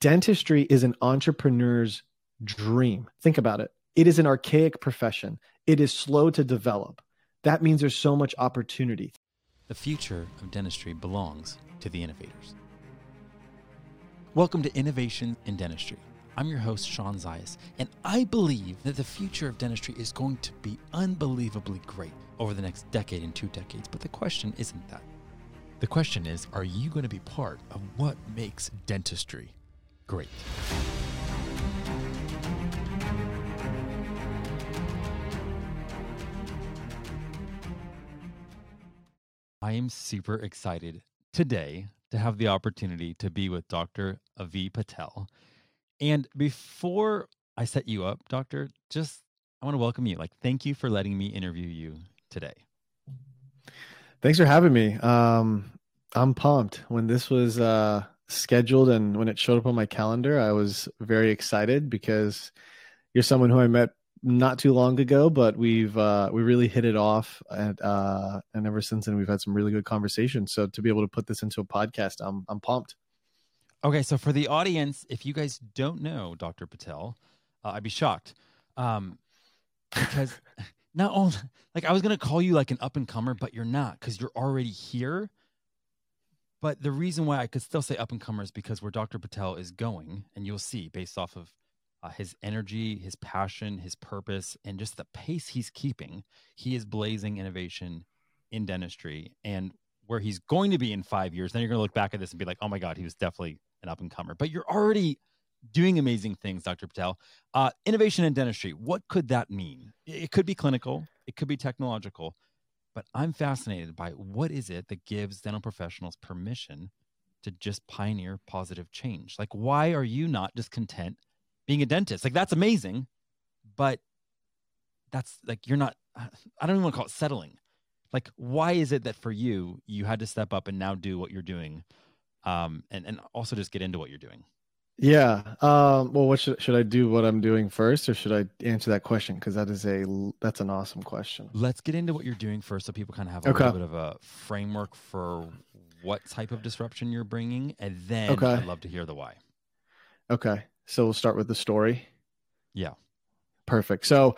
dentistry is an entrepreneur's dream. Think about it. It is an archaic profession. It is slow to develop. That means there's so much opportunity. The future of dentistry belongs to the innovators. Welcome to Innovation in Dentistry. I'm your host, Sean Zayas, and I believe that the future of dentistry is going to be unbelievably great over the next decade and two decades. But the question isn't that. The question is are you going to be part of what makes dentistry great? I am super excited today to have the opportunity to be with Dr. Avi Patel. And before I set you up, Doctor, just I want to welcome you. Like, thank you for letting me interview you today. Thanks for having me. Um, I'm pumped. When this was uh, scheduled and when it showed up on my calendar, I was very excited because you're someone who I met not too long ago, but we've uh, we really hit it off, and uh, and ever since then we've had some really good conversations. So to be able to put this into a podcast, I'm I'm pumped. Okay, so for the audience, if you guys don't know Dr. Patel, uh, I'd be shocked um, because not only like I was gonna call you like an up and comer, but you're not because you're already here. But the reason why I could still say up and comer is because where Dr. Patel is going, and you'll see based off of uh, his energy, his passion, his purpose, and just the pace he's keeping, he is blazing innovation in dentistry. And where he's going to be in five years, then you're going to look back at this and be like, oh my God, he was definitely an up and comer. But you're already doing amazing things, Dr. Patel. Uh, innovation in dentistry, what could that mean? It could be clinical, it could be technological, but I'm fascinated by what is it that gives dental professionals permission to just pioneer positive change? Like, why are you not just content being a dentist? Like, that's amazing, but that's like, you're not, I don't even want to call it settling. Like, why is it that for you, you had to step up and now do what you're doing? Um, and, and also just get into what you're doing. Yeah. Um, well, what should should I do? What I'm doing first, or should I answer that question? Because that is a that's an awesome question. Let's get into what you're doing first, so people kind of have a okay. little bit of a framework for what type of disruption you're bringing, and then okay. I'd love to hear the why. Okay. So we'll start with the story. Yeah. Perfect. So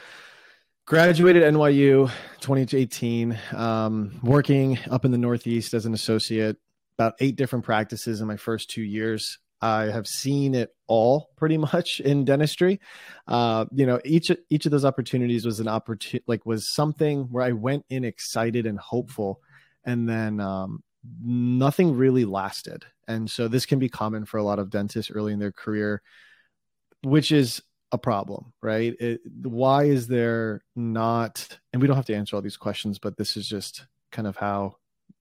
graduated NYU 2018, um, working up in the Northeast as an associate, about eight different practices in my first two years. I have seen it all pretty much in dentistry. Uh, you know, each each of those opportunities was an opportunity, like was something where I went in excited and hopeful, and then um, nothing really lasted. And so this can be common for a lot of dentists early in their career, which is a problem, right? It, why is there not? And we don't have to answer all these questions, but this is just kind of how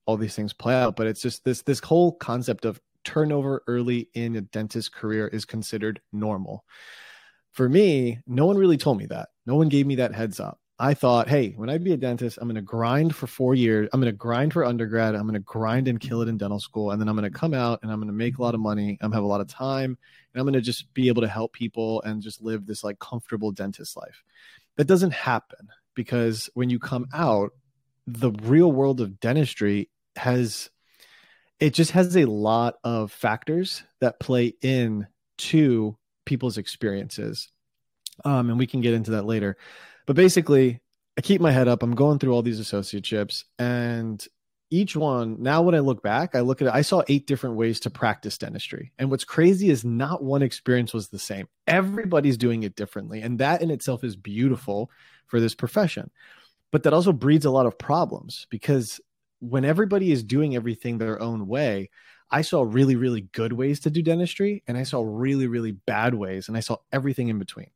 all these things play out. But it's just this this whole concept of turnover early in a dentist career is considered normal. For me, no one really told me that. No one gave me that heads up. I thought, hey, when I be a dentist, I'm going to grind for four years. I'm going to grind for undergrad. I'm going to grind and kill it in dental school. And then I'm going to come out and I'm going to make a lot of money. I'm going to have a lot of time. And I'm going to just be able to help people and just live this like comfortable dentist life. That doesn't happen because when you come out, the real world of dentistry has it just has a lot of factors that play in to people's experiences. Um, and we can get into that later. But basically, I keep my head up. I'm going through all these associateships, and each one, now when I look back, I look at it, I saw eight different ways to practice dentistry. And what's crazy is not one experience was the same. Everybody's doing it differently. And that in itself is beautiful for this profession. But that also breeds a lot of problems because when everybody is doing everything their own way, I saw really, really good ways to do dentistry and I saw really, really bad ways and I saw everything in between.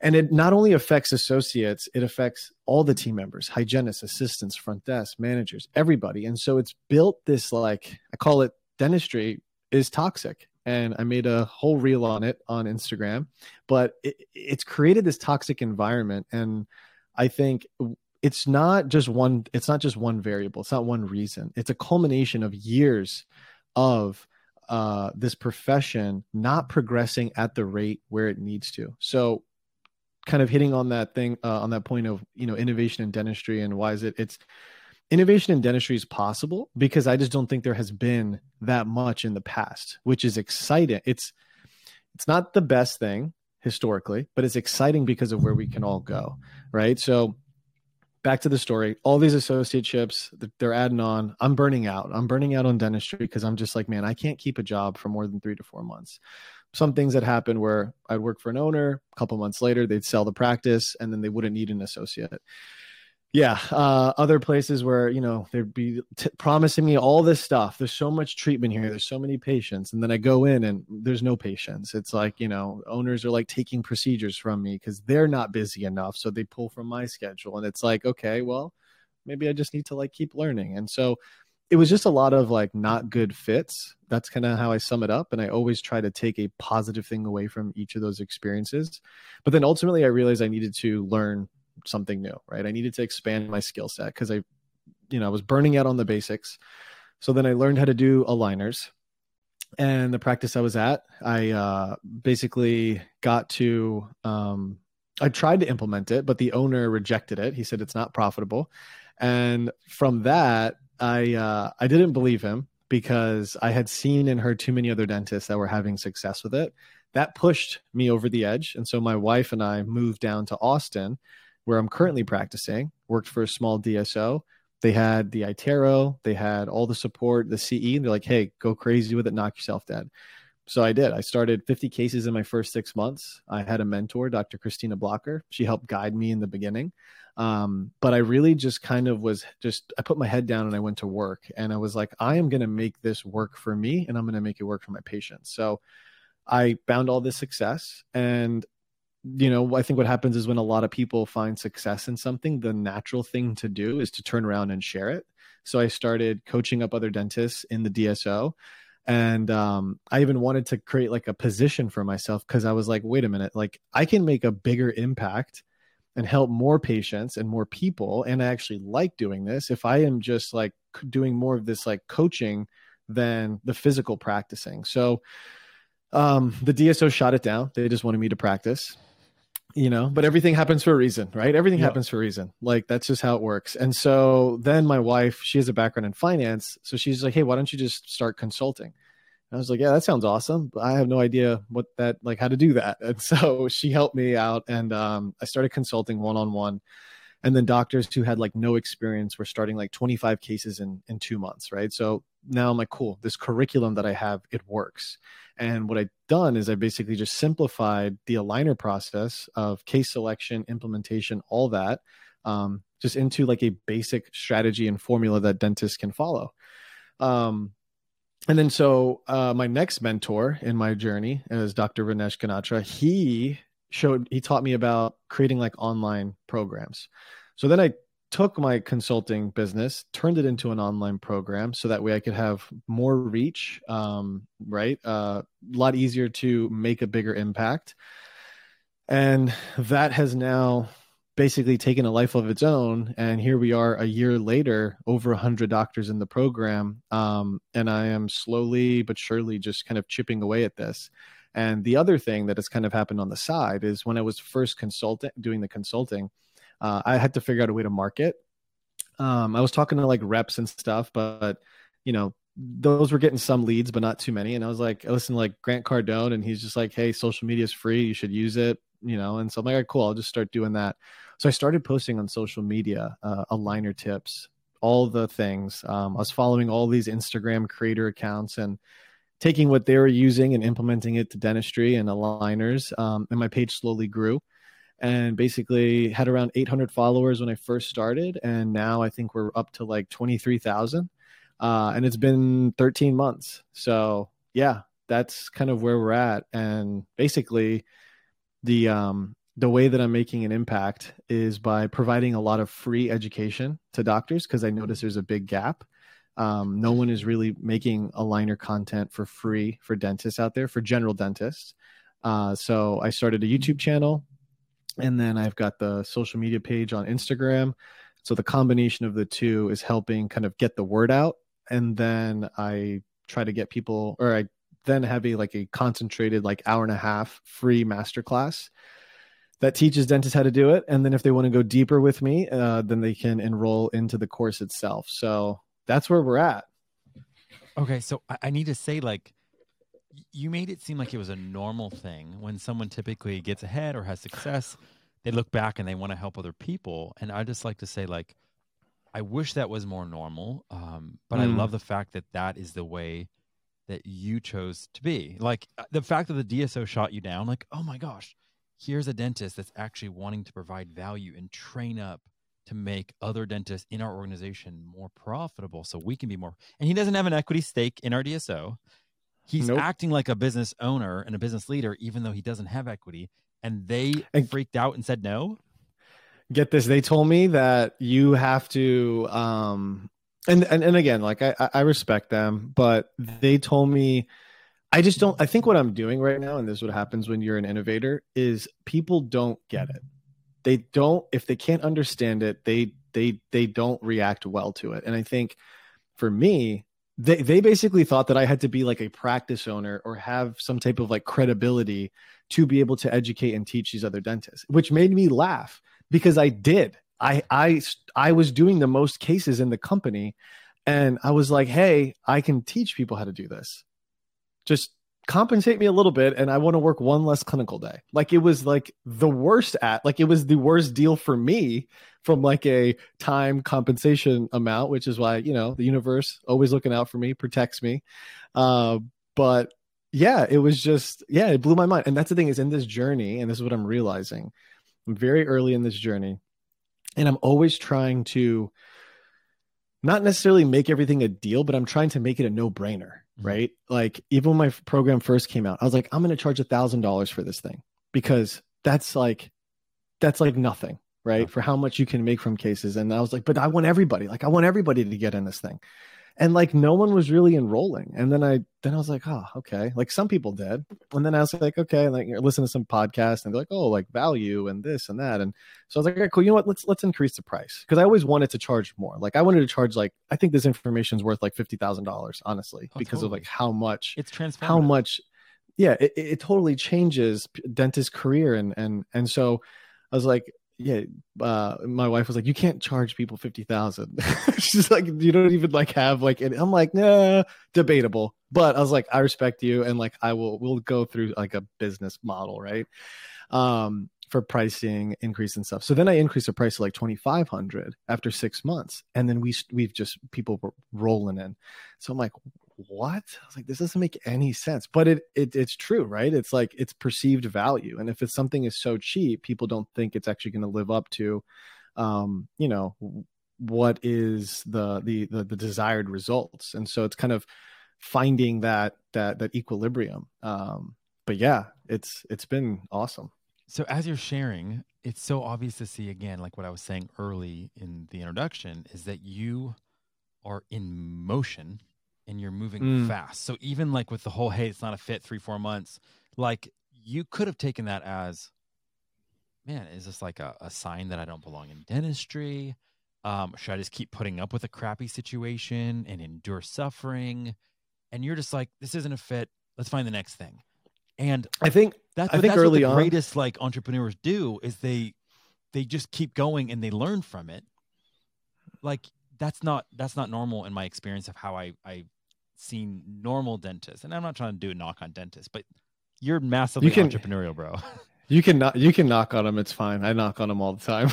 And it not only affects associates, it affects all the team members, hygienists, assistants, front desk, managers, everybody. And so it's built this like, I call it dentistry is toxic. And I made a whole reel on it on Instagram, but it, it's created this toxic environment. And I think it's not just one it's not just one variable it's not one reason. It's a culmination of years of uh, this profession not progressing at the rate where it needs to. So kind of hitting on that thing uh, on that point of you know innovation in dentistry and why is it it's innovation in dentistry is possible because i just don't think there has been that much in the past which is exciting. It's It's not the best thing historically, but it's exciting because of where we can all go, right? So back to the story. All these associateships that they're adding on i'm burning out. I'm burning out on dentistry because i'm just like man i can't keep a job for more than three to four months. Some things that happened where i'd work for an owner a couple months later they'd sell the practice and then they wouldn't need an associate yeah uh, other places where you know they'd be t- promising me all this stuff. There's so much treatment here. There's so many patients. And then i go in and there's no patients. It's like you know owners are like taking procedures from me because they're not busy enough. So they pull from my schedule. And it's like okay well maybe i just need to like keep learning. And so it was just a lot of like not good fits. That's kind of how i sum it up. And i always try to take a positive thing away from each of those experiences. But then ultimately i realized i needed to learn something new, right? I needed to expand my skill set because I, you know, I was burning out on the basics. So then I learned how to do aligners. And the practice I was at, I uh, basically got to, um, I tried to implement it, but the owner rejected it. He said it's not profitable. And from that, I uh, I didn't believe him because I had seen and heard too many other dentists that were having success with it. That pushed me over the edge, and so my wife and I moved down to Austin where I'm currently practicing, worked for a small DSO. They had the iTero, they had all the support, the CE, and they're like, hey, go crazy with it, knock yourself dead. So I did. I started 50 cases in my first six months. I had a mentor, Dr. Christina Blocker. She helped guide me in the beginning. Um, but I really just kind of was just, I put my head down and I went to work and I was like, I am going to make this work for me and I'm going to make it work for my patients. So I found all this success and you know, I think what happens is when a lot of people find success in something, the natural thing to do is to turn around and share it. So I started coaching up other dentists in the DSO. And um, I even wanted to create like a position for myself because I was like, wait a minute, like I can make a bigger impact and help more patients and more people. And I actually like doing this if I am just like doing more of this like coaching than the physical practicing. So um, the DSO shot it down. They just wanted me to practice you know but everything happens for a reason right? Everything yep. happens for a reason. Like that's just how it works. And so then my wife she has a background in finance so she's like hey why don't you just start consulting? And i was like yeah that sounds awesome but i have no idea what that like how to do that. And so she helped me out and um, i started consulting one-on-one and then doctors who had like no experience were starting like 25 cases in in two months right so now i'm like cool this curriculum that i have it works and what I've done is I basically just simplified the aligner process of case selection, implementation, all that, um, just into like a basic strategy and formula that dentists can follow. Um, and then so uh, my next mentor in my journey is Dr. Ranesh Ganatra. He showed he taught me about creating like online programs. So then I took my consulting business, turned it into an online program so that way I could have more reach, um, right? Uh, a lot easier to make a bigger impact. And that has now basically taken a life of its own. And here we are a year later, over 100 doctors in the program. Um, and I am slowly but surely just kind of chipping away at this. And the other thing that has kind of happened on the side is when I was first consulting, doing the consulting, uh, I had to figure out a way to market. Um, I was talking to like reps and stuff, but you know, those were getting some leads, but not too many. And I was like, I listened to like Grant Cardone, and he's just like, "Hey, social media is free. You should use it." You know, and so I'm like, "Cool, I'll just start doing that." So I started posting on social media, uh, aligner tips, all the things. Um, I was following all these Instagram creator accounts and taking what they were using and implementing it to dentistry and aligners. Um, and my page slowly grew and basically had around 800 followers when I first started, and now I think we're up to like 23,000. Uh, and it's been 13 months. So yeah, that's kind of where we're at. And basically, the um, the way that I'm making an impact is by providing a lot of free education to doctors because I notice there's a big gap. Um, no one is really making aligner content for free for dentists out there for general dentists. Uh, so I started a YouTube channel and then I've got the social media page on Instagram. So the combination of the two is helping kind of get the word out. And then I try to get people, or I then have a like a concentrated like hour and a half free masterclass that teaches dentists how to do it. And then if they want to go deeper with me, uh, then they can enroll into the course itself. So that's where we're at. Okay, so I need to say like you made it seem like it was a normal thing when someone typically gets ahead or has success they look back and they want to help other people and i just like to say like i wish that was more normal um, but mm. i love the fact that that is the way that you chose to be like uh, the fact that the dso shot you down like oh my gosh here's a dentist that's actually wanting to provide value and train up to make other dentists in our organization more profitable so we can be more and he doesn't have an equity stake in our dso he's nope. acting like a business owner and a business leader even though he doesn't have equity and they and freaked out and said no? Get this they told me that you have to um and and, and again like I, I respect them but they told me i just don't i think what i'm doing right now and this is what happens when you're an innovator is people don't get it they don't if they can't understand it they they they don't react well to it and i think for me they they basically thought that I had to be like a practice owner or have some type of like credibility to be able to educate and teach these other dentists, which made me laugh because I did. I I I was doing the most cases in the company and I was like, "Hey, I can teach people how to do this. Just compensate me a little bit and I want to work one less clinical day." Like it was like the worst at like it was the worst deal for me from like a time compensation amount, which is why, you know, the universe always looking out for me, protects me. Uh, but yeah, it was just, yeah, it blew my mind. And that's the thing is in this journey, and this is what I'm realizing. I'm very early in this journey, and I'm always trying to not necessarily make everything a deal, but I'm trying to make it a no brainer, mm-hmm. right? Like even when my program first came out, I was like, I'm going to charge a thousand dollars for this thing because that's like, that's like nothing right? For how much you can make from cases. And I was like, but I want everybody, like I want everybody to get in this thing. And like no one was really enrolling. And then I then I was like, oh, okay. Like some people did. And then I was like, okay, like listen to some podcasts and they're like, oh, like value and this and that. And so I was like, okay, cool. You know what? Let's let's increase the price. Because I always wanted to charge more. Like I wanted to charge like I think this information is worth like fifty thousand dollars, honestly, oh, because totally. of like how much it's transparent How much yeah, it, it totally changes dentist career and and and so I was like, yeah, uh, my wife was like, "You can't charge people fifty thousand. She's like, "You don't even like have like." And I'm like, "Nah, debatable." But I was like, "I respect you, and like, I will. We'll go through like a business model, right?" Um, for pricing increase and stuff. So then I increased the price to like 2500 after 6 months and then we we've just people were rolling in. So I'm like what? I was like, this doesn't make any sense. But it, it it's true, right? It's like it's perceived value. And if it's something is so cheap, people don't think it's actually going to live up to um, you know, what is the, the the the desired results. And so it's kind of finding that that that equilibrium. Um, but yeah, it's it's been awesome. So as you're sharing, it's so obvious to see again, like what I was saying early in the introduction, is that you are in motion and you're moving mm. fast. So even like with the whole, hey, it's not a fit three, four months, like you could have taken that as, man, is this like a, a sign that I don't belong in dentistry? Um, should I just keep putting up with a crappy situation and endure suffering? And you're just like, this isn't a fit. Let's find the next thing. And I think that's I think that's early what the on, greatest like entrepreneurs do is they they just keep going and they learn from it. Like that's not that's not normal in my experience of how I I seen normal dentists. And I'm not trying to do a knock on dentists, but you're massively you can, entrepreneurial, bro. You can not you can knock on them. It's fine. I knock on them all the time.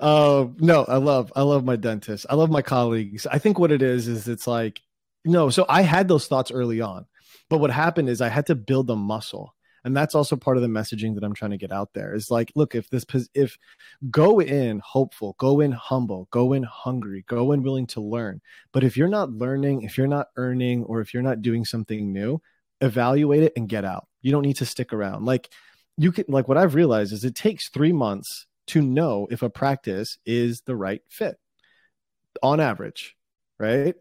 uh, no, I love I love my dentist. I love my colleagues. I think what it is is it's like no. So I had those thoughts early on, but what happened is I had to build the muscle and that's also part of the messaging that i'm trying to get out there is like look if this if go in hopeful go in humble go in hungry go in willing to learn. But if you're not learning if you're not earning or if you're not doing something new evaluate it and get out. You don't need to stick around. Like you can like what i've realized is it takes three months to know if a practice is the right fit on average right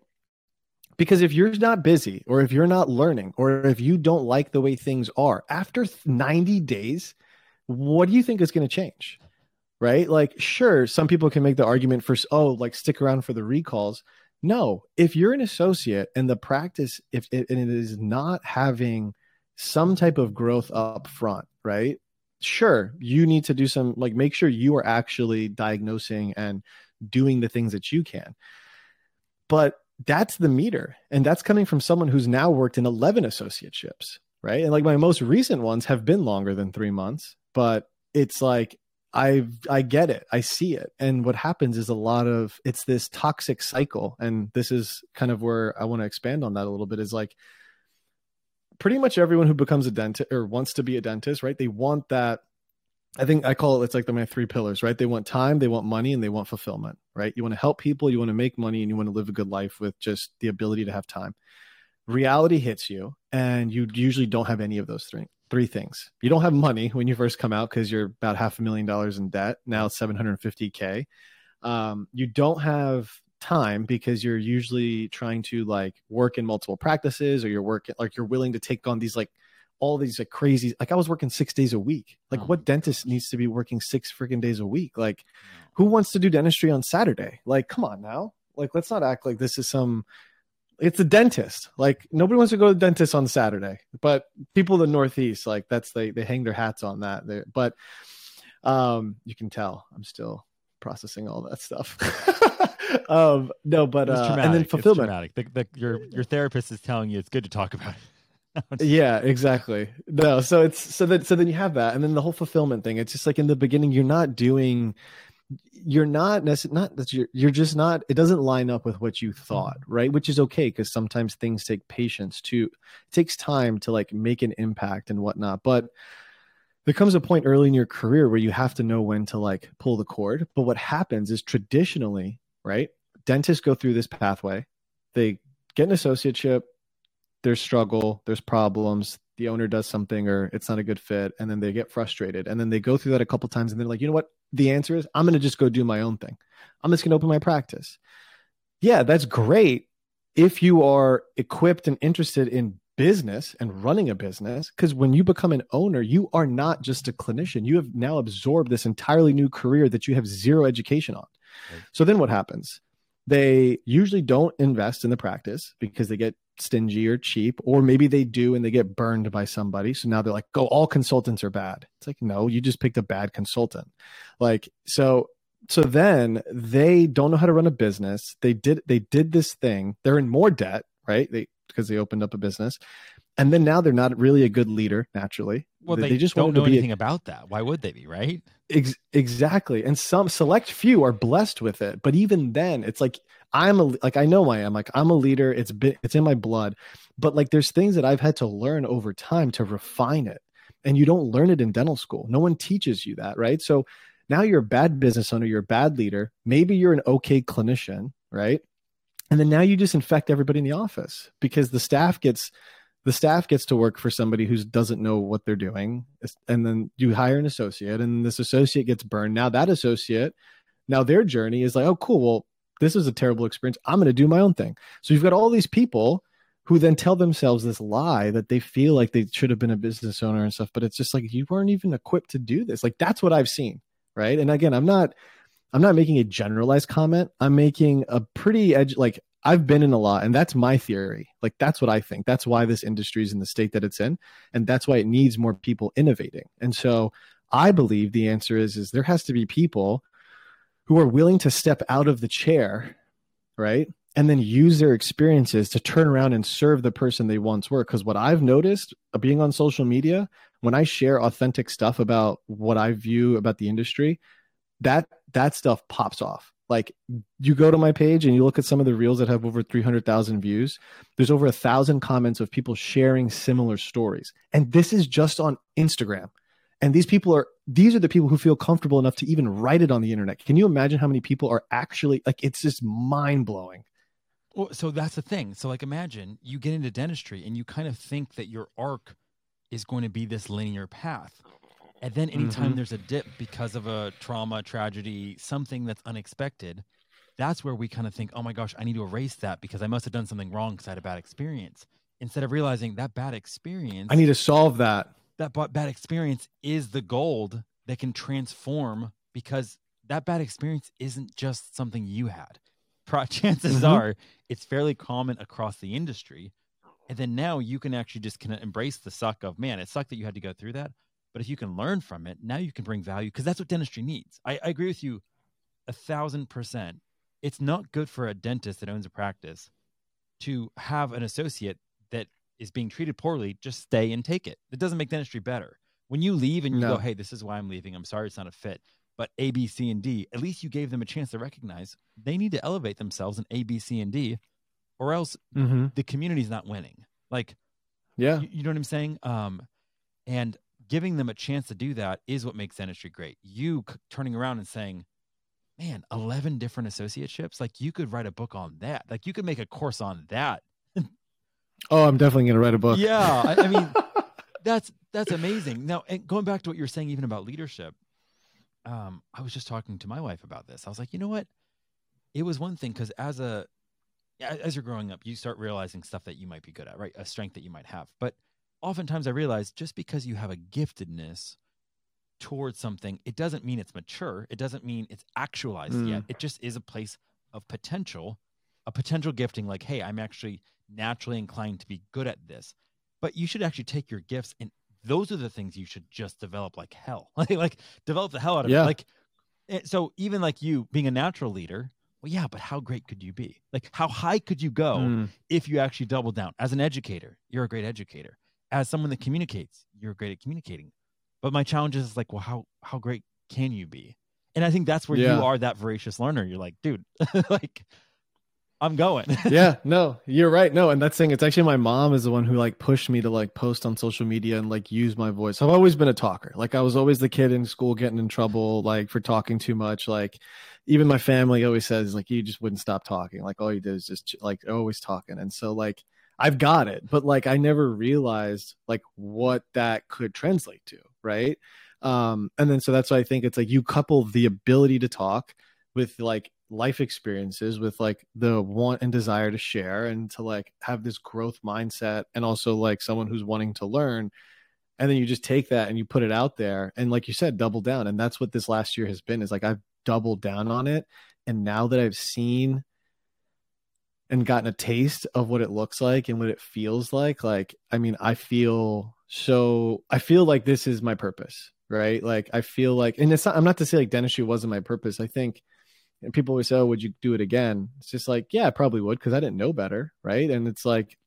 because if you're not busy or if you're not learning or if you don't like the way things are after 90 days, what do you think is going to change? Right? Like, sure, some people can make the argument for, oh, like stick around for the recalls. No, if you're an associate and the practice, if it, and it is not having some type of growth up front, right? Sure, you need to do some, like, make sure you are actually diagnosing and doing the things that you can. But that's the meter. And that's coming from someone who's now worked in 11 associateships, right? And like my most recent ones have been longer than three months, but it's like, I I get it. I see it. And what happens is a lot of it's this toxic cycle. And this is kind of where I want to expand on that a little bit is like pretty much everyone who becomes a dentist or wants to be a dentist, right? They want that I think I call it it's like the my three pillars, right? They want time, they want money, and they want fulfillment, right? You want to help people, you want to make money, and you want to live a good life with just the ability to have time. Reality hits you, and you usually don't have any of those three three things. You don't have money when you first come out because you're about half a million dollars in debt. Now it's 750k. Um, you don't have time because you're usually trying to like work in multiple practices, or you're working like you're willing to take on these like all these like crazy like i was working six days a week. Like oh. what dentist needs to be working six freaking days a week? Like who wants to do dentistry on saturday? Like come on now. Like let's not act like this is some it's a dentist. Like nobody wants to go to the dentist on saturday. But people in the northeast like that's they they hang their hats on that. They're, but um you can tell i'm still processing all that stuff. Um no but uh and then fulfillment. the, the, your your therapist is telling you it's good to talk about it yeah, exactly. No, so it's so that so then you have that, and then the whole fulfillment thing. It's just like in the beginning, you're not doing, you're not necessarily not that you're you're just not. It doesn't line up with what you thought, right? Which is okay because sometimes things take patience to. It takes time to like make an impact and whatnot, but there comes a point early in your career where you have to know when to like pull the cord. But what happens is traditionally, right? Dentists go through this pathway. They get an associateship, there's struggle, there's problems, the owner does something or it's not a good fit, and then they get frustrated. And then they go through that a couple times and they're like, you know what? The answer is I'm going to just go do my own thing. I'm just going to open my practice. Yeah, that's great if you are equipped and interested in business and running a business because when you become an owner you are not just a clinician you have now absorbed this entirely new career that you have zero education on right. so then what happens they usually don't invest in the practice because they get stingy or cheap, or maybe they do and they get burned by somebody. So now they're like, go, all consultants are bad. It's like, no, you just picked a bad consultant. Like, so so then they don't know how to run a business. They did they did this thing. They're in more debt, right? They because they opened up a business. And then now they're not really a good leader naturally. Well, they, they just don't know anything a, about that. Why would they be, right? Ex- exactly. And some select few are blessed with it, but even then, it's like I'm a like I know I am like I'm a leader. It's been it's in my blood, but like there's things that I've had to learn over time to refine it, and you don't learn it in dental school. No one teaches you that, right? So now you're a bad business owner. You're a bad leader. Maybe you're an okay clinician, right? And then now you just infect everybody in the office because the staff gets the staff gets to work for somebody who doesn't know what they're doing and then you hire an associate and this associate gets burned now that associate now their journey is like oh cool well this is a terrible experience. I'm going to do my own thing. So you've got all these people who then tell themselves this lie that they feel like they should have been a business owner and stuff, but it's just like you weren't even equipped to do this. Like that's what I've seen, right? And again, I'm not I'm not making a generalized comment. I'm making a pretty edge like I've been in a lot and that's my theory. Like that's what I think. That's why this industry is in the state that it's in and that's why it needs more people innovating. And so I believe the answer is is there has to be people who are willing to step out of the chair, right? And then use their experiences to turn around and serve the person they once were. Because what I've noticed uh, being on social media, when I share authentic stuff about what I view about the industry, that that stuff pops off. Like you go to my page and you look at some of the reels that have over 300,000 views. There's over a thousand comments of people sharing similar stories. And this is just on Instagram. And these people are these are the people who feel comfortable enough to even write it on the internet. Can you imagine how many people are actually like it's just mind blowing. Well, so that's the thing. So like imagine you get into dentistry and you kind of think that your arc is going to be this linear path. And then anytime mm-hmm. there's a dip because of a trauma, tragedy, something that's unexpected, that's where we kind of think, oh my gosh, I need to erase that because I must have done something wrong because I had a bad experience. Instead of realizing that bad experience, I need to solve that that bad experience is the gold that can transform because that bad experience isn't just something you had. Chances mm-hmm. are it's fairly common across the industry. And then now you can actually just kind of embrace the suck of, man, it sucked that you had to go through that. But if you can learn from it, now you can bring value because that's what dentistry needs. I, I agree with you a thousand percent. It's not good for a dentist that owns a practice to have an associate that is being treated poorly just stay and take it. It doesn't make dentistry better. When you leave and you No. go, hey, this is why I'm leaving. I'm sorry it's not a fit. But A, B, C, and D, at least you gave them a chance to recognize they need to elevate themselves in A, B, C, and D, or else Mm-hmm. the community's not winning. Like, Yeah. you, you know what I'm saying? Um, and giving them a chance to do that is what makes dentistry great. You c- turning around and saying, man, 11 different associateships, like you could write a book on that. Like you could make a course on that. Oh, I'm definitely gonna write a book. Yeah. I, I mean, that's that's amazing. Now, and going back to what you're saying, even about leadership, um, I was just talking to my wife about this. I was like, you know what? It was one thing because as a a- as you're growing up, you start realizing stuff that you might be good at, right? A strength that you might have. But oftentimes, I realize just because you have a giftedness towards something, it doesn't mean it's mature. It doesn't mean it's actualized Mm. yet. It just is a place of potential, a potential gifting. Like, hey, I'm actually naturally inclined to be good at this but you should actually take your gifts and those are the things you should just develop like hell. Like, like develop the hell out of Yeah. it like eh, so even like you being a natural leader well yeah but how great could you be? Like how high could you go Mm. if you actually double down? As an educator you're a great educator. As someone that communicates you're great at communicating. But my challenge is like well how how great can you be? And i think that's where Yeah. you are that voracious learner. You're like dude like i'm going yeah, no, you're right. No, and that's thing. It's actually my mom is the one who like pushed me to like post on social media and like use my voice. I've always been a talker. Like I was always the kid in school getting in trouble like for talking too much. Like even my family always says like you just wouldn't stop talking. Like all you did is just like always talking. And so like I've got it, but like I never realized like what that could translate to, right? Um and then so that's why I think it's like you couple the ability to talk with like life experiences with like the want and desire to share and to like have this growth mindset and also like someone who's wanting to learn. And then you just take that and you put it out there and like you said double down. And that's what this last year has been is like I've doubled down on it. And now that I've seen and gotten a taste of what it looks like and what it feels like like I mean I feel so I feel like this is my purpose right? Like I feel like and it's not I'm not to say like dentistry wasn't my purpose. I think and people always say, "Oh, would you do it again?" It's just like, yeah, I probably would because I didn't know better, right? And it's like,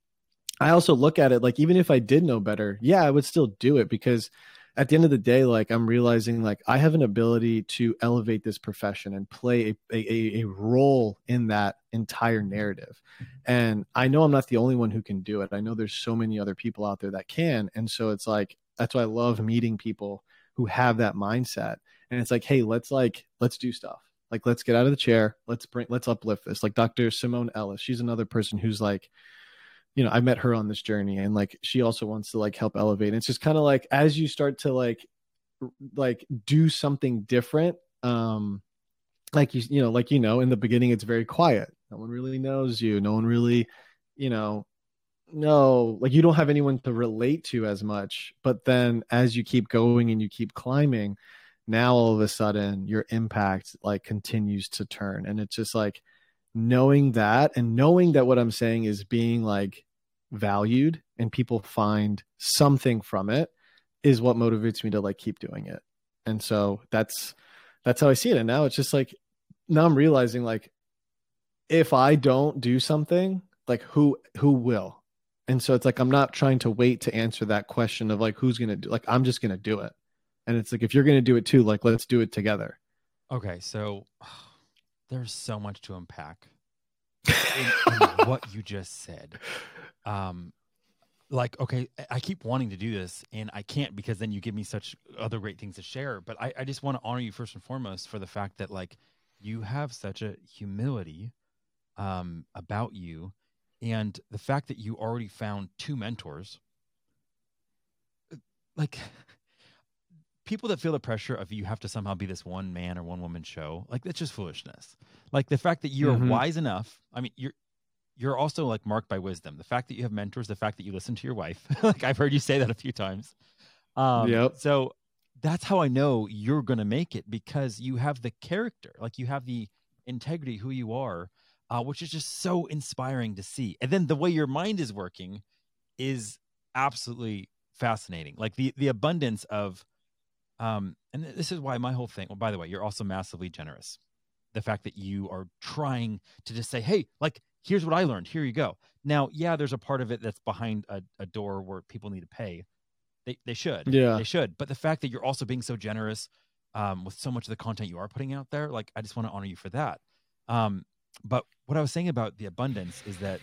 I also look at it like, even if I did know better, yeah, I would still do it because at the end of the day, like I'm realizing like I have an ability to elevate this profession and play a a, a role in that entire narrative, mm-hmm. and I know I'm not the only one who can do it. I know there's so many other people out there that can, and so it's like that's why I love meeting people who have that mindset, and it's like, hey, let's like let's do stuff like let's get out of the chair. Let's bring let's uplift this. Like dr simone ellis she's another person who's like you know i met her on this journey and like she also wants to like help elevate. And it's just kind of like as you start to like like do something different um like you you know like you know in the beginning it's very quiet. No one really knows you. No one really you know no like you don't have anyone to relate to as much. But then as you keep going and you keep climbing now all of a sudden your impact like continues to turn. And it's just like knowing that and knowing that what i'm saying is being like valued and people find something from it is what motivates me to like keep doing it. And so that's that's how i see it. And now it's just like now i'm realizing like if i don't do something like who who will? And so it's like i'm not trying to wait to answer that question of like who's gonna do like i'm just gonna do it and it's like if you're gonna do it too like let's do it together Okay, so there's so much to unpack in, in what you just said. Um, like, okay, I- I keep wanting to do this, and I can't because then you give me such other great things to share. But I, I just want to honor you first and foremost for the fact that like you have such a humility um, about you, and the fact that you already found two mentors. Like people that feel the pressure of you have to somehow be this one man or one woman show, like that's just foolishness. Like the fact that you're Mhm. wise enough. I mean, you're you're also like marked by wisdom. The fact that you have mentors, the fact that you listen to your wife. like I've heard you say that a few times. Um, Yep. So that's how I know you're going to make it because you have the character, like you have the integrity, who you are, uh, which is just so inspiring to see. And then the way your mind is working is absolutely fascinating. Like the the abundance of um, and this is why my whole thing. Well, by the way, you're also massively generous. The fact that you are trying to just say, "Hey, like here's what I learned. Here you go. Now, yeah, there's a part of it that's behind a, a door where people need to pay. They they should. Yeah. They should. But the fact that you're also being so generous um, with so much of the content you are putting out there, like I just want to honor you for that. Um, but what I was saying about the abundance is that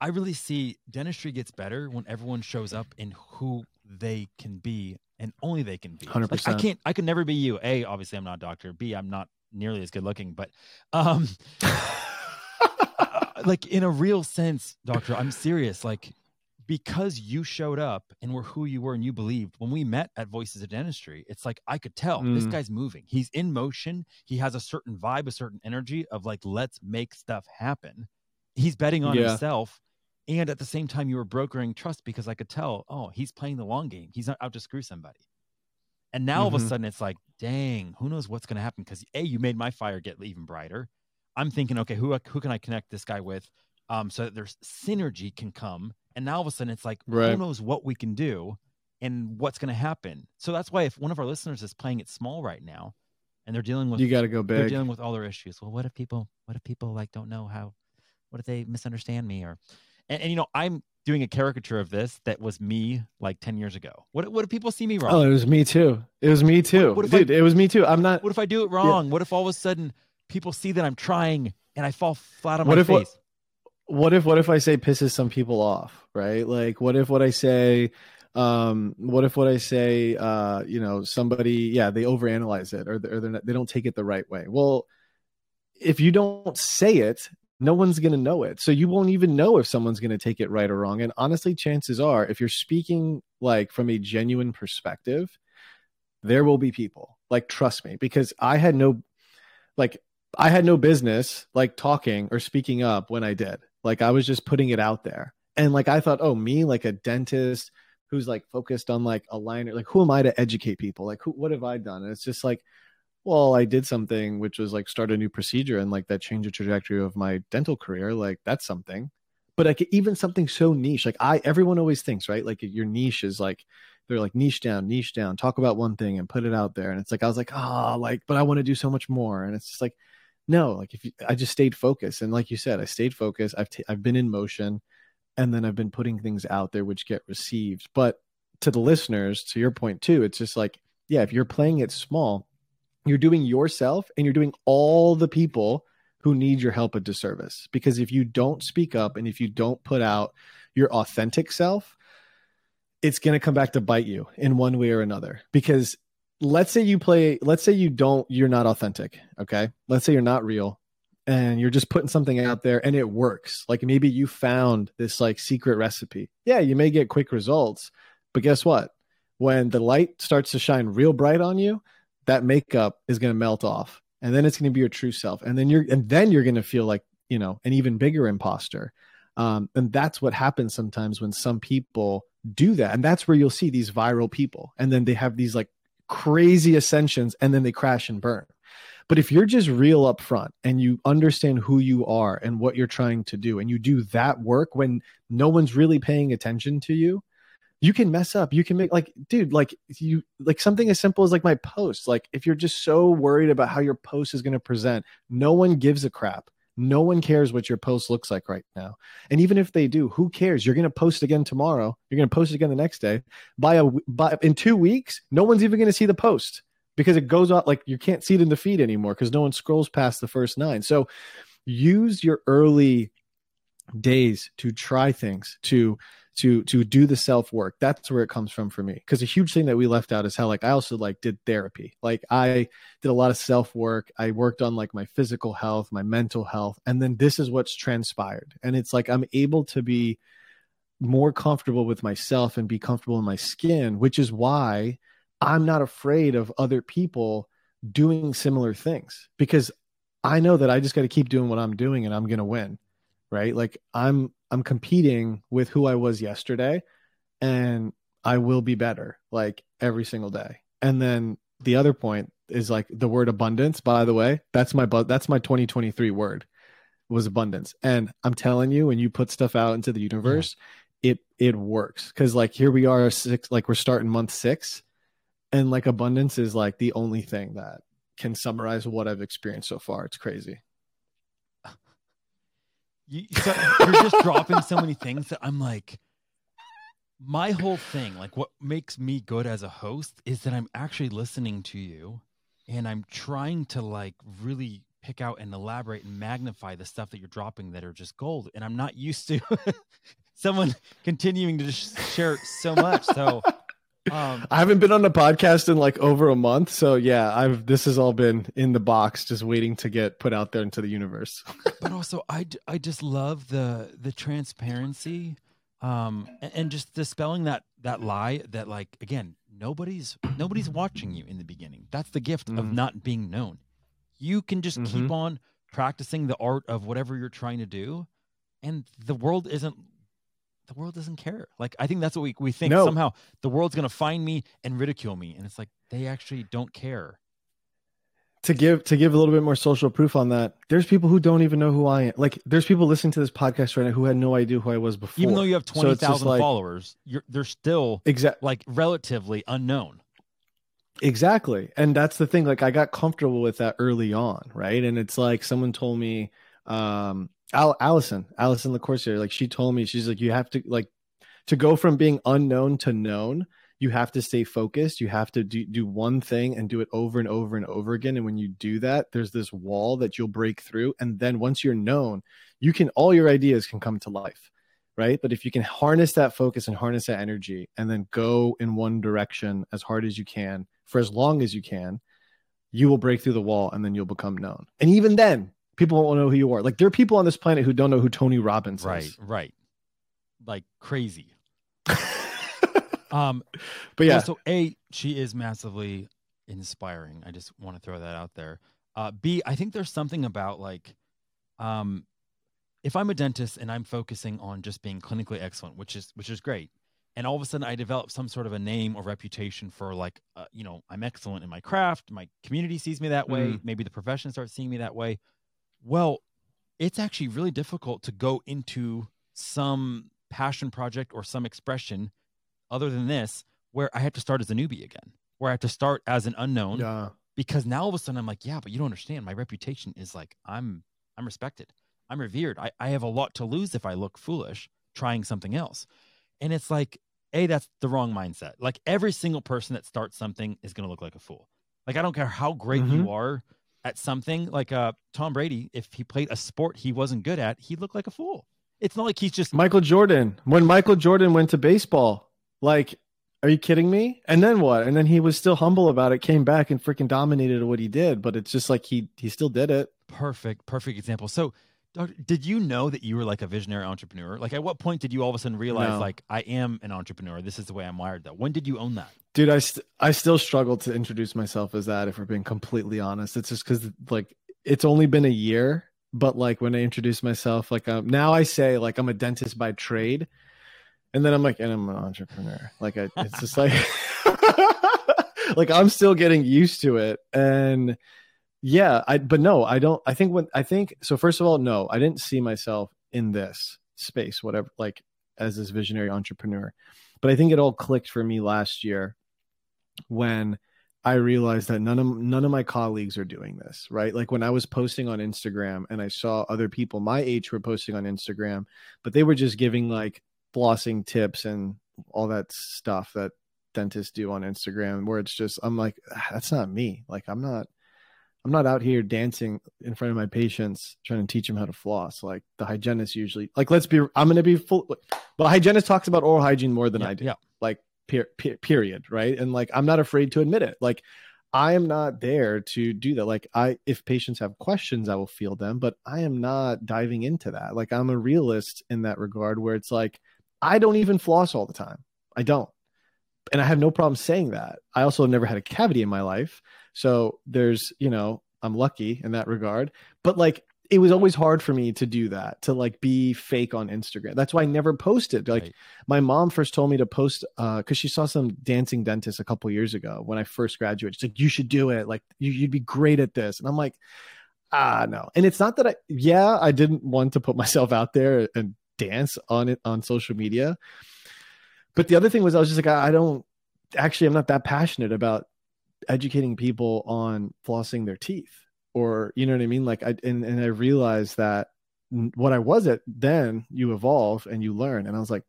I really see dentistry gets better when everyone shows up in who they can be and only they can be. Hundred Like I can't I could never be you. A, obviously I'm not a doctor. B, I'm not nearly as good looking, but um like in a real sense, doctor, I'm serious. Like because you showed up and were who you were and you believed when we met at Voices of Dentistry, it's like I could tell this Mm. guy's moving. He's in motion. He has a certain vibe, a certain energy of like, let's make stuff happen. He's betting on Yeah. himself. And at the same time, you were brokering trust because I could tell, oh, he's playing the long game. He's not out to screw somebody. And now all of a Mhm. sudden it's like, dang, who knows what's going to happen? Because A, you made my fire get even brighter. I'm thinking, okay, who who can I connect this guy with, um, so that there's synergy can come. And now all of a sudden it's like, who knows what we can do and what's going to happen. So that's why if one of our listeners is playing it small right now, and they're dealing with You got to go big. they're dealing with all their issues. Well, what if people what if people like don't know how what if they misunderstand me or and, and you know, I'm doing a caricature of this that was me like 10 years ago. What what if people see me wrong? Oh, it was me too. It was me too, what if I- dude. it was me too. I'm not. What if I do it wrong? What if all of a sudden people see that I'm trying and I fall flat on What my if what- face? what if what if I say pisses some people off, right? Like what if what I say um what if what I say uh you know somebody yeah they overanalyze it or they're, or they're not, they don't take it the right way. Well, if you don't say it, no one's going to know it. So you won't even know if someone's going to take it right or wrong. And honestly, chances are if you're speaking like from a genuine perspective, there will be people. Like trust me because I had no like I had no business like talking or speaking up when I did. Like I was just putting it out there. And like I thought, oh, me like a dentist who's like focused on like aligner, like who am I to educate people? Like who what have I done? And it's just like, well, I did something which was like start a new procedure and like that changed the trajectory of my dental career. Like that's something. But like even something so niche, like I everyone always thinks, right? Like your niche is like they're like niche down, niche down, talk about one thing and put it out there. And it's like I was like, ah, like, but I want to do so much more. And it's just like, no, like if you, I just stayed focused, and like you said, I stayed focused. I've t- I've been in motion, and then I've been putting things out there which get received. But to the listeners, to your point too, it's just like, yeah, if you're playing it small, you're doing yourself and you're doing all the people who need your help a disservice. Because if you don't speak up and if you don't put out your authentic self, it's going to come back to bite you in one way or another. Because let's say you play, let's say you don't, you're not authentic. Okay. Let's say you're not real and you're just putting something out there and it works. Like maybe you found this like secret recipe. Yeah, you may get quick results, but guess what? When the light starts to shine real bright on you, that makeup is going to melt off and then it's going to be your true self. And then you're, and then you're going to feel like, you know, an even bigger imposter. Um, and that's what happens sometimes when some people do that. And that's where you'll see these viral people. And then they have these like crazy ascensions and then they crash and burn. But if you're just real up front and you understand who you are and what you're trying to do, and you do that work when no one's really paying attention to you, you can mess up. You can make like, dude, like you like something as simple as like my post. Like if you're just so worried about how your post is going to present, no one gives a crap. No one cares what your post looks like right now. And even if they do, who cares? You're going to post again tomorrow. You're going to post again the next day. By a by in 2 weeks, no one's even going to see the post because it goes out like you can't see it in the feed anymore because no one scrolls past the first 9. So use your early days to try things to to to do the self work that's where it comes from for me. Because a huge thing that we left out is how like i also like did therapy. Like i did a lot of self work i worked on like my physical health my mental health and then this is what's transpired. And it's like i'm able to be more comfortable with myself and be comfortable in my skin which is why i'm not afraid of other people doing similar things. Because i know that i just got to keep doing what i'm doing and i'm going to win right? Like i'm i'm competing with who i was yesterday and i will be better like every single day. And then the other point is like the word abundance by the way that's my bu- that's my 2023 word was abundance. And i'm telling you when you put stuff out into the universe it it works. Because like here we are six like we're starting month six and like abundance is like the only thing that can summarize what i've experienced so far. It's crazy you, so you're just dropping so many things that I'm like, my whole thing, like what makes me good as a host is that I'm actually listening to you and I'm trying to like really pick out and elaborate and magnify the stuff that you're dropping that are just gold. And I'm not used to someone continuing to just share so much. So um, I haven't been on a podcast in like over a month, so yeah, I've this has all been in the box, just waiting to get put out there into the universe. but also, I I just love the the transparency, um, and, and just dispelling that that lie that like again nobody's nobody's watching you in the beginning. That's the gift mm. of not being known. You can just mm-hmm. keep on practicing the art of whatever you're trying to do, and the world isn't the world doesn't care. Like I think that's what we we think no. somehow the world's going to find me and ridicule me and it's like they actually don't care. To give to give a little bit more social proof on that, there's people who don't even know who I am. Like there's people listening to this podcast right now who had no idea who I was before. Even though you have 20,000 so like, followers, you're they're still exactly like relatively unknown. Exactly. And that's the thing like I got comfortable with that early on, right? And it's like someone told me um Al- Allison, Allison LaCourcier, like she told me, she's like, you have to like to go from being unknown to known. You have to stay focused. You have to do, do one thing and do it over and over and over again. And when you do that, there's this wall that you'll break through. And then once you're known, you can all your ideas can come to life, right? But if you can harness that focus and harness that energy, and then go in one direction as hard as you can for as long as you can, you will break through the wall, and then you'll become known. And even then, people don't know who you are. Like there are people on this planet who don't know who Tony Robbins right, is. Right, right. Like crazy. um but yeah. So A, she is massively inspiring. I just want to throw that out there. Uh B, I think there's something about like um if I'm a dentist and I'm focusing on just being clinically excellent, which is which is great, and all of a sudden I develop some sort of a name or reputation for like, uh, you know, I'm excellent in my craft. My community sees me that way. Mm. Maybe the profession starts seeing me that way. Well, it's actually really difficult to go into some passion project or some expression other than this where I have to start as a newbie again, where I have to start as an unknown. Yeah. Because now all of a sudden I'm like, yeah, but you don't understand. My reputation is like I'm I'm respected. I'm revered. I, I have a lot to lose if I look foolish trying something else. And it's like, A, that's the wrong mindset. Like every single person that starts something is gonna look like a fool. Like I don't care how great mm-hmm. you are at something like uh, Tom Brady, if he played a sport he wasn't good at, he'd look like a fool. It's not like he's just Michael Jordan. When Michael Jordan went to baseball, like, are you kidding me? And then what? And then he was still humble about it, came back and freaking dominated what he did. But it's just like he he still did it. Perfect, perfect example. So, Doctor, did you know that you were like a visionary entrepreneur? Like, at what point did you all of a sudden realize, no. like, I am an entrepreneur? This is the way I'm wired. Though, when did you own that? dude i st- i still struggle to introduce myself as that if we're being completely honest it's just because like it's only been a year but like when i introduce myself like um, now i say like i'm a dentist by trade and then i'm like and i'm an entrepreneur like I, it's just like like i'm still getting used to it and yeah i but no i don't i think when i think so first of all no i didn't see myself in this space whatever like as this visionary entrepreneur but i think it all clicked for me last year when I realized that none of none of my colleagues are doing this, right? Like when I was posting on Instagram and I saw other people my age were posting on Instagram, but they were just giving like flossing tips and all that stuff that dentists do on Instagram where it's just I'm like ah, that's not me. Like I'm not I'm not out here dancing in front of my patients trying to teach them how to floss. Like the hygienist usually like let's be I'm going to be full but hygienist talks about oral hygiene more than yeah, I do. Yeah. Like per, per, period right? And like i'm not afraid to admit it. Like i am not there to do that. Like i if patients have questions i will field them but i am not diving into that. Like i'm a realist in that regard where it's like i don't even floss all the time. I don't. And i have no problem saying that. I also have never had a cavity in my life so there's you know i'm lucky in that regard. But like it was always hard for me to do that to like be fake on instagram. That's why i never posted. Like right. my mom first told me to post uh because she saw some dancing dentist a couple years ago when i first graduated. She's like you should do it. Like you, you'd be great at this. And i'm like ah no. And it's not that i yeah i didn't want to put myself out there and dance on it on social media. But the other thing was i was just like I, I don't actually i'm not that passionate about educating people on flossing their teeth or you know what I mean? Like I and, and I realized that what I was at then, you evolve and you learn. And I was like,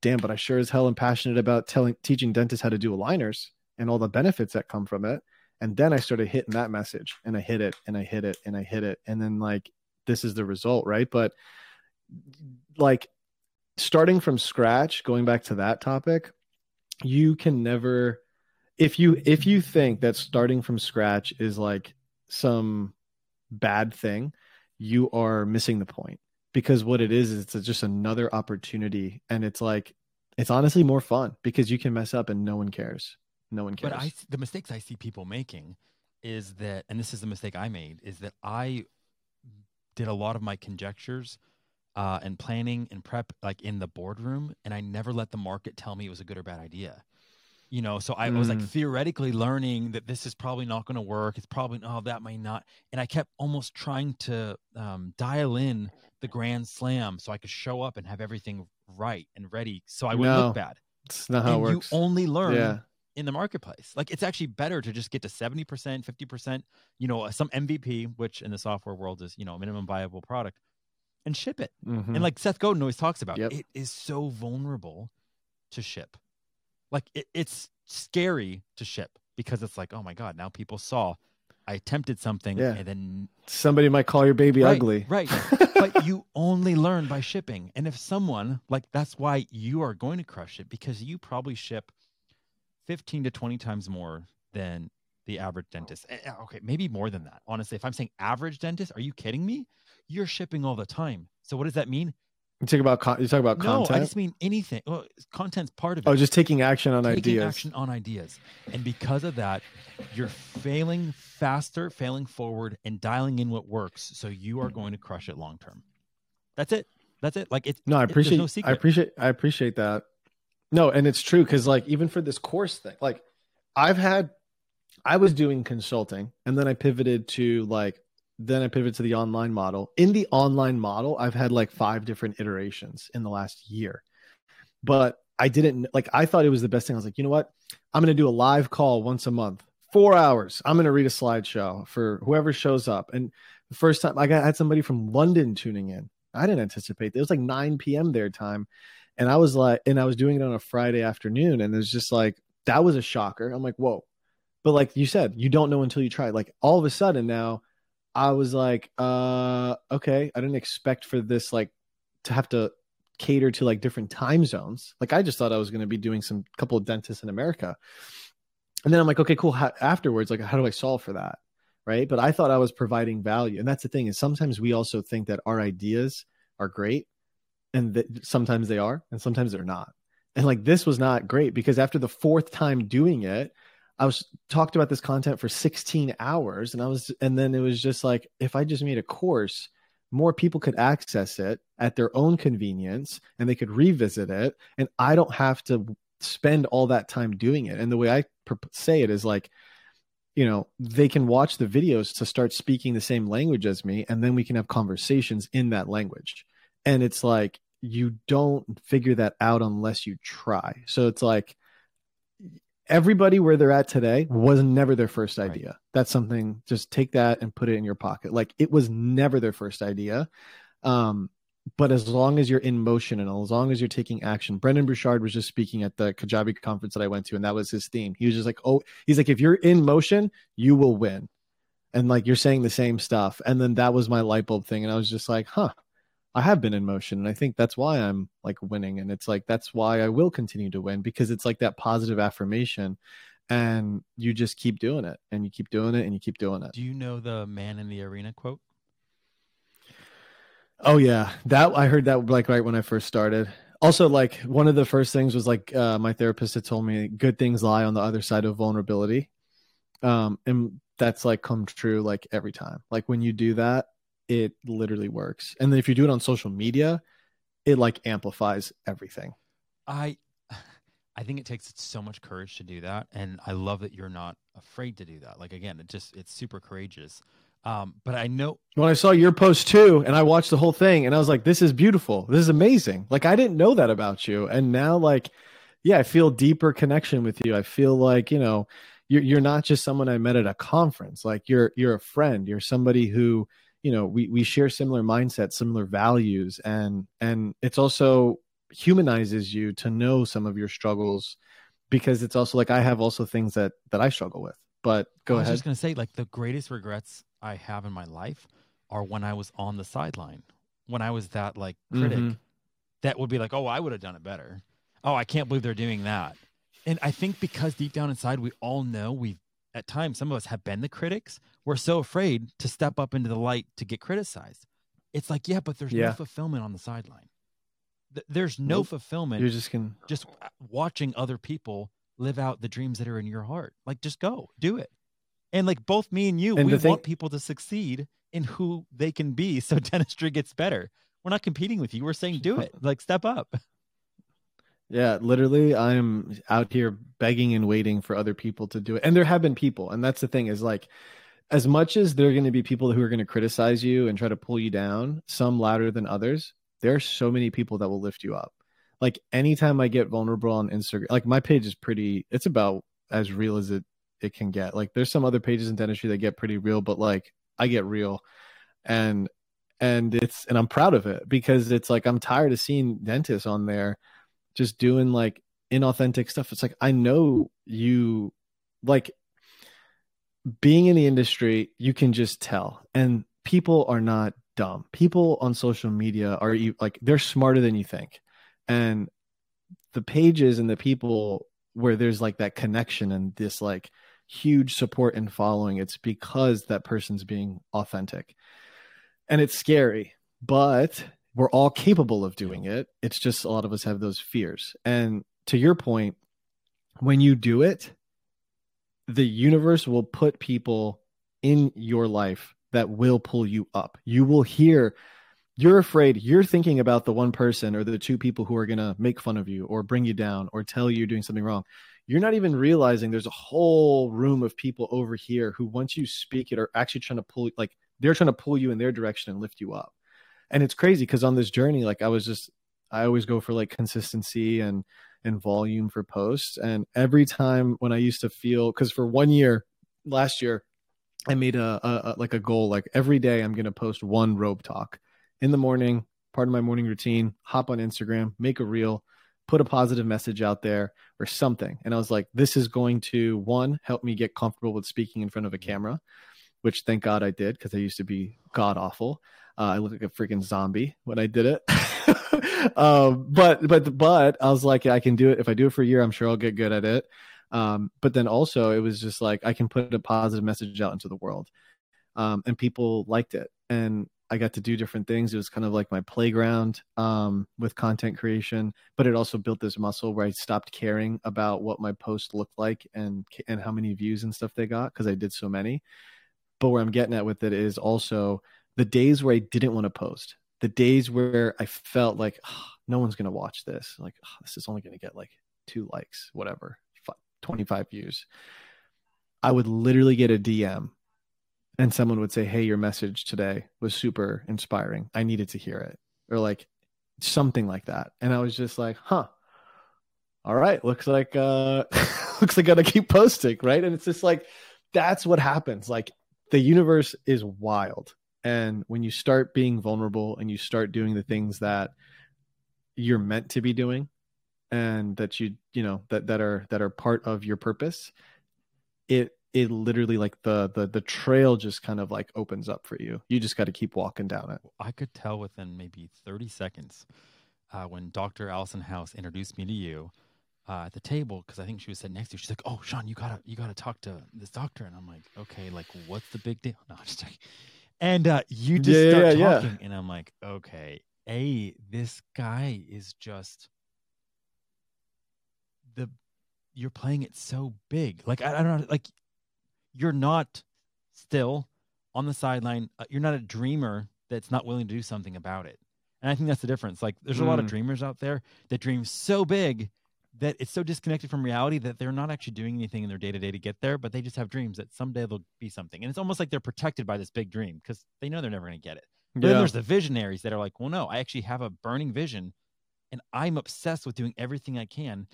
damn, but I sure as hell am passionate about telling teaching dentists how to do aligners and all the benefits that come from it. And then I started hitting that message and I hit it and I hit it and I hit it. And then like this is the result, right? But like starting from scratch, going back to that topic, you can never if you if you think that starting from scratch is like some bad thing, you are missing the point. Because what it is is it's just another opportunity. And it's like it's honestly more fun because you can mess up and no one cares. No one cares but i the mistakes i see people making is that and this is the mistake i made is that i did a lot of my conjectures uh, and planning and prep like in the boardroom and i never let the market tell me it was a good or bad idea you know so i mm. was like mm. theoretically learning that this is probably not going to work it's probably oh that might not and i kept almost trying to um, dial in the grand slam so i could show up and have everything right and ready so i wouldn't no, look bad it's not how and it works you only learn yeah. in the marketplace like it's actually better to just get to 70% 50% you know some mvp which in the software world is you know minimum viable product and ship it mm-hmm. and like seth godin always talks about yep. it is so vulnerable to ship like it, it's scary to ship because it's like, oh my god, now people saw I attempted something yeah. and then somebody might call your baby right, ugly. Right. but you only learn by shipping. And if someone like that's why you are going to crush it because you probably ship 15 to 20 times more than the average dentist. Eh, eh, okay, maybe more than that. Honestly, if I'm saying average dentist, are you kidding me? You're shipping all the time. So what does that mean? You talk about you talk about no, content. I just mean anything. Well, content's part of oh, it. Oh, just taking action on ideas. taking ideas. Action on ideas, and because of that, you're failing faster, failing forward, and dialing in what works. So you are going to crush it long term. That's it. That's it. Like it. No, I appreciate. It, no I appreciate. I appreciate that. No, and it's true because like even for this course thing, like I've had, I was doing consulting, and then I pivoted to like then I pivoted to the online model. In the online model, I've had like five different iterations in the last year. But I didn't like I thought it was the best thing. I was like, you know what? I'm gonna do a live call once a month, four hours. I'm gonna read a slideshow for whoever shows up. And the first time I got I had somebody from London tuning in. I didn't anticipate that. It was like 9 p.m. their time. And I was like, and I was doing it on a Friday afternoon, and it was just like that was a shocker. I'm like, whoa. But like you said, you don't know until you try. Like all of a sudden now I was like, uh, okay, I didn't expect for this like to have to cater to like different time zones. Like I just thought I was going to be doing some couple of dentists in America. And then I'm like, okay, cool. How, afterwards, like, how do I solve for that? Right. But I thought I was providing value. And that's the thing is sometimes we also think that our ideas are great and that sometimes they are and sometimes they're not. And like this was not great because after the fourth time doing it, I was talked about this content for 16 hours and I was and then it was just like if I just made a course more people could access it at their own convenience and they could revisit it and I don't have to spend all that time doing it. And the way I say it is like you know they can watch the videos to start speaking the same language as me and then we can have conversations in that language. And it's like you don't figure that out unless you try. So it's like everybody where they're at today was never their first idea. Right. That's something just take that and put it in your pocket. Like it was never their first idea. Um, but as long as you're in motion and as long as you're taking action, Brendon Burchard was just speaking at the Kajabi conference that I went to, and that was his theme. He was just like, Oh, he's like, if you're in motion, you will win. And like you're saying the same stuff. And then that was my light bulb thing. And I was just like, huh, I have been in motion. And I think that's why I'm like winning. And it's like, that's why I will continue to win because it's like that positive affirmation. And you just keep doing it and you keep doing it and you keep doing it. Do you know the man in the arena quote? Oh, yeah. That I heard that like right when I first started. Also, like one of the first things was like uh, my therapist had told me good things lie on the other side of vulnerability. Um, and that's like come true like every time. Like when you do that, it literally works. And then if you do it on social media, it like amplifies everything. I I think it takes so much courage to do that and I love that you're not afraid to do that. Like again, it just it's super courageous. Um, but I know when I saw your post too, and I watched the whole thing, and I was like, "This is beautiful. This is amazing." Like I didn't know that about you, and now like, yeah, I feel deeper connection with you. I feel like you know, you're you're not just someone I met at a conference. Like you're you're a friend. You're somebody who you know we we share similar mindsets similar values and and it's also humanizes you to know some of your struggles because it's also like i have also things that that i struggle with but go ahead. I was just gonna say, like the greatest regrets I have in my life are when I was on the sideline, when I was that like critic Mhm. that would be like, "Oh, I would have done it better." Oh, I can't believe they're doing that. And I think because deep down inside, we all know we've at times, some of us have been the critics. We're so afraid to step up into the light to get criticized. It's like, yeah, but there's Yeah. no fulfillment on the sideline. Th- There's no Nope. fulfillment you're just gonna just uh, watching other people live out the dreams that are in your heart. Like, just go do it. And like both me and you, And we thing- want people to succeed in who they can be so dentistry gets better. We're not competing with you. We're saying do it. Like step up. Yeah, literally, I'm out here begging and waiting for other people to do it. And there have been people, and that's the thing is like, as much as there are going to be people who are going to criticize you and try to pull you down, some louder than others, there are so many people that will lift you up. Like anytime I get vulnerable on Instagram, like my page is pretty, it's about as real as it it can get. Like there's some other pages in dentistry that get pretty real, but like I get real, and and it's and I'm proud of it because it's like I'm tired of seeing dentists on there just doing like inauthentic stuff. It's like I know you like being in the industry, you can just tell. And people are not dumb. People on social media are you like they're smarter than you think. And the pages and the people where there's like that connection and this like huge support and following, it's because that person's being authentic. And it's scary, but we're all capable of doing it. It's just a lot of us have those fears. And to your point, when you do it, the universe will put people in your life that will pull you up. You will hear, you're afraid, you're thinking about the one person or the two people who are going to make fun of you or bring you down or tell you you're doing something wrong. You're not even realizing there's a whole room of people over here who, once you speak it, are actually trying to pull, like, they're trying to pull you in their direction and lift you up. And it's crazy because on this journey, like, I was just, I always go for like consistency and, and volume for posts. And every time when I used to feel, because for one year, last year, I made a, a, a like a goal, like every day I'm going to post one robe talk in the morning, part of my morning routine, hop on Instagram, make a reel, put a positive message out there or something. And I was like, this is going to one, help me get comfortable with speaking in front of a camera, which thank God I did because I used to be god awful. Uh, I looked like a freaking zombie when I did it. um, but but but I was like, I can do it. If I do it for a year, I'm sure I'll get good at it. Um, but then also, it was just like I can put a positive message out into the world, um, and people liked it, and I got to do different things. It was kind of like my playground um, with content creation, but it also built this muscle where I stopped caring about what my post looked like and and how many views and stuff they got because I did so many. But where I'm getting at with it is also the days where I didn't want to post, the days where I felt like oh, no one's going to watch this, like oh, this is only going to get like two likes, whatever, 25 views. I would literally get a DM and someone would say, Hey, your message today was super inspiring. I needed to hear it. Or like something like that. And I was just like, huh. All right. Looks like uh looks like I gotta keep posting, right? And it's just like that's what happens. Like the universe is wild. And when you start being vulnerable and you start doing the things that you're meant to be doing and that you you know that that are that are part of your purpose it it literally like the the the trail just kind of like opens up for you you just got to keep walking down it I could tell within maybe 30 seconds uh, when Dr. Allison House introduced me to you uh, at the table because I think she was sitting next to you. She's like, "Oh, Sean, you gotta you gotta talk to this doctor," and I'm like, "Okay, like what's the big deal?" No, I'm just joking. And uh, you just Yeah, start yeah, yeah. talking, and I'm like, "Okay, a this guy is just the you're playing it so big. Like I, I don't know, like you're not still on the sideline. Uh, you're not a dreamer that's not willing to do something about it. And I think that's the difference. Like there's a lot of Mm. dreamers out there that dream so big that it's so disconnected from reality that they're not actually doing anything in their day to day to get there, but they just have dreams that someday they'll be something. And it's almost like they're protected by this big dream because they know they're never going to get it. But then there's the visionaries that are like, well, no, I actually have a burning vision and I'm obsessed with doing everything I can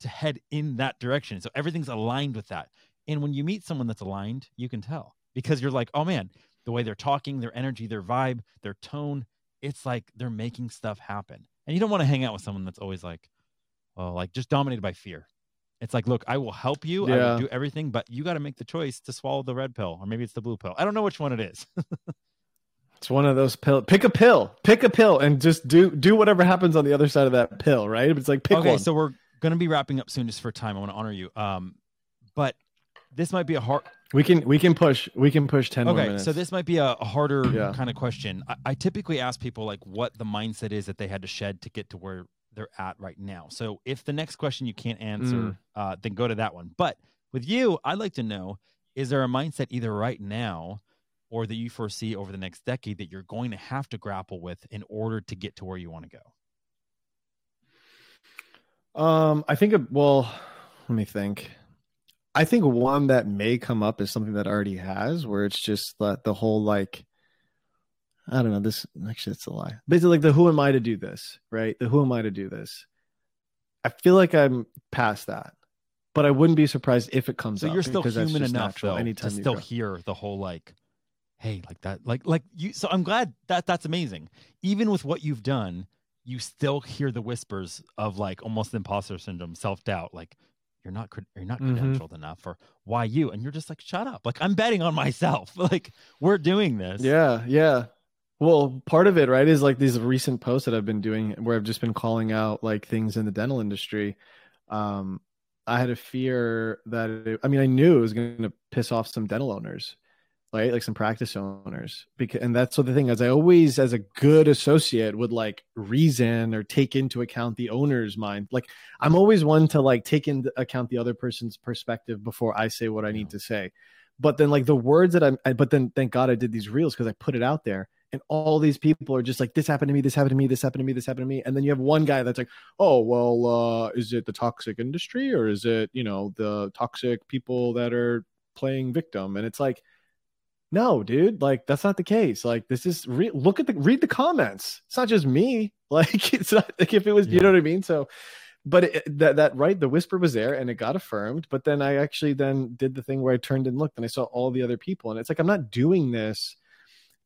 to head in that direction. So everything's aligned with that. And when you meet someone that's aligned, you can tell because you're like, oh man, the way they're talking, their energy, their vibe, their tone. It's like they're making stuff happen. And you don't want to hang out with someone that's always like, like just dominated by fear. It's like, look, I will help you. I will do everything, but you got to make the choice to swallow the red pill, or maybe it's the blue pill. I don't know which one it is. It's one of those pill. Pick a pill. Pick a pill, and just do do whatever happens on the other side of that pill. Right? It's like pick okay, one. so we're gonna be wrapping up soon, just for time. I want to honor you. Um, but this might be a hard. we can we can push we can push ten more Okay, minutes. so this might be a, a harder Yeah. kind of question. I, I typically ask people like what the mindset is that they had to shed to get to where they're at right now. So if the next question you can't answer, Mm. uh, then go to that one. But with you, I'd like to know: is there a mindset either right now or that you foresee over the next decade that you're going to have to grapple with in order to get to where you want to go? Um, I think. it- Well, let me think. I think one that may come up is something that already has, where it's just that the whole like, I don't know. This actually, it's a lie. Basically, like the who am I to do this, right? The who am I to do this? I feel like I'm past that, but I wouldn't be surprised if it comes So you're still human enough though, anytime to still hear the whole like, hey, like that, like like you. So I'm glad that that's amazing. Even with what you've done, you still hear the whispers of like almost imposter syndrome, self doubt, like you're not you're not Mhm. credentialed enough, or why you? And you're just like, shut up. Like I'm betting on myself. Like we're doing this. Yeah, yeah. Well, part of it, right, is like these recent posts that I've been doing where I've just been calling out like things in the dental industry. Um, I had a fear that it, I mean, I knew it was going to piss off some dental owners, right? Like some practice owners. Because and that's what the thing is. I always, as a good associate, would like reason or take into account the owner's mind. Like I'm always one to like take into account the other person's perspective before I say what I need to say. But then like the words that I'm, I, but then thank God I did these reels because I put it out there, and all these people are just like, this happened to me, this happened to me, this happened to me, this happened to me, and then you have one guy that's like, oh well, uh, is it the toxic industry or is it you know the toxic people that are playing victim? And it's like, no, dude, like that's not the case. Like this is re- look at the read the comments. It's not just me. Like it's not like if it was, you know what I mean. So but it, that that right the whisper was there and it got affirmed but then i actually then did the thing where i turned and looked and i saw all the other people and it's like i'm not doing this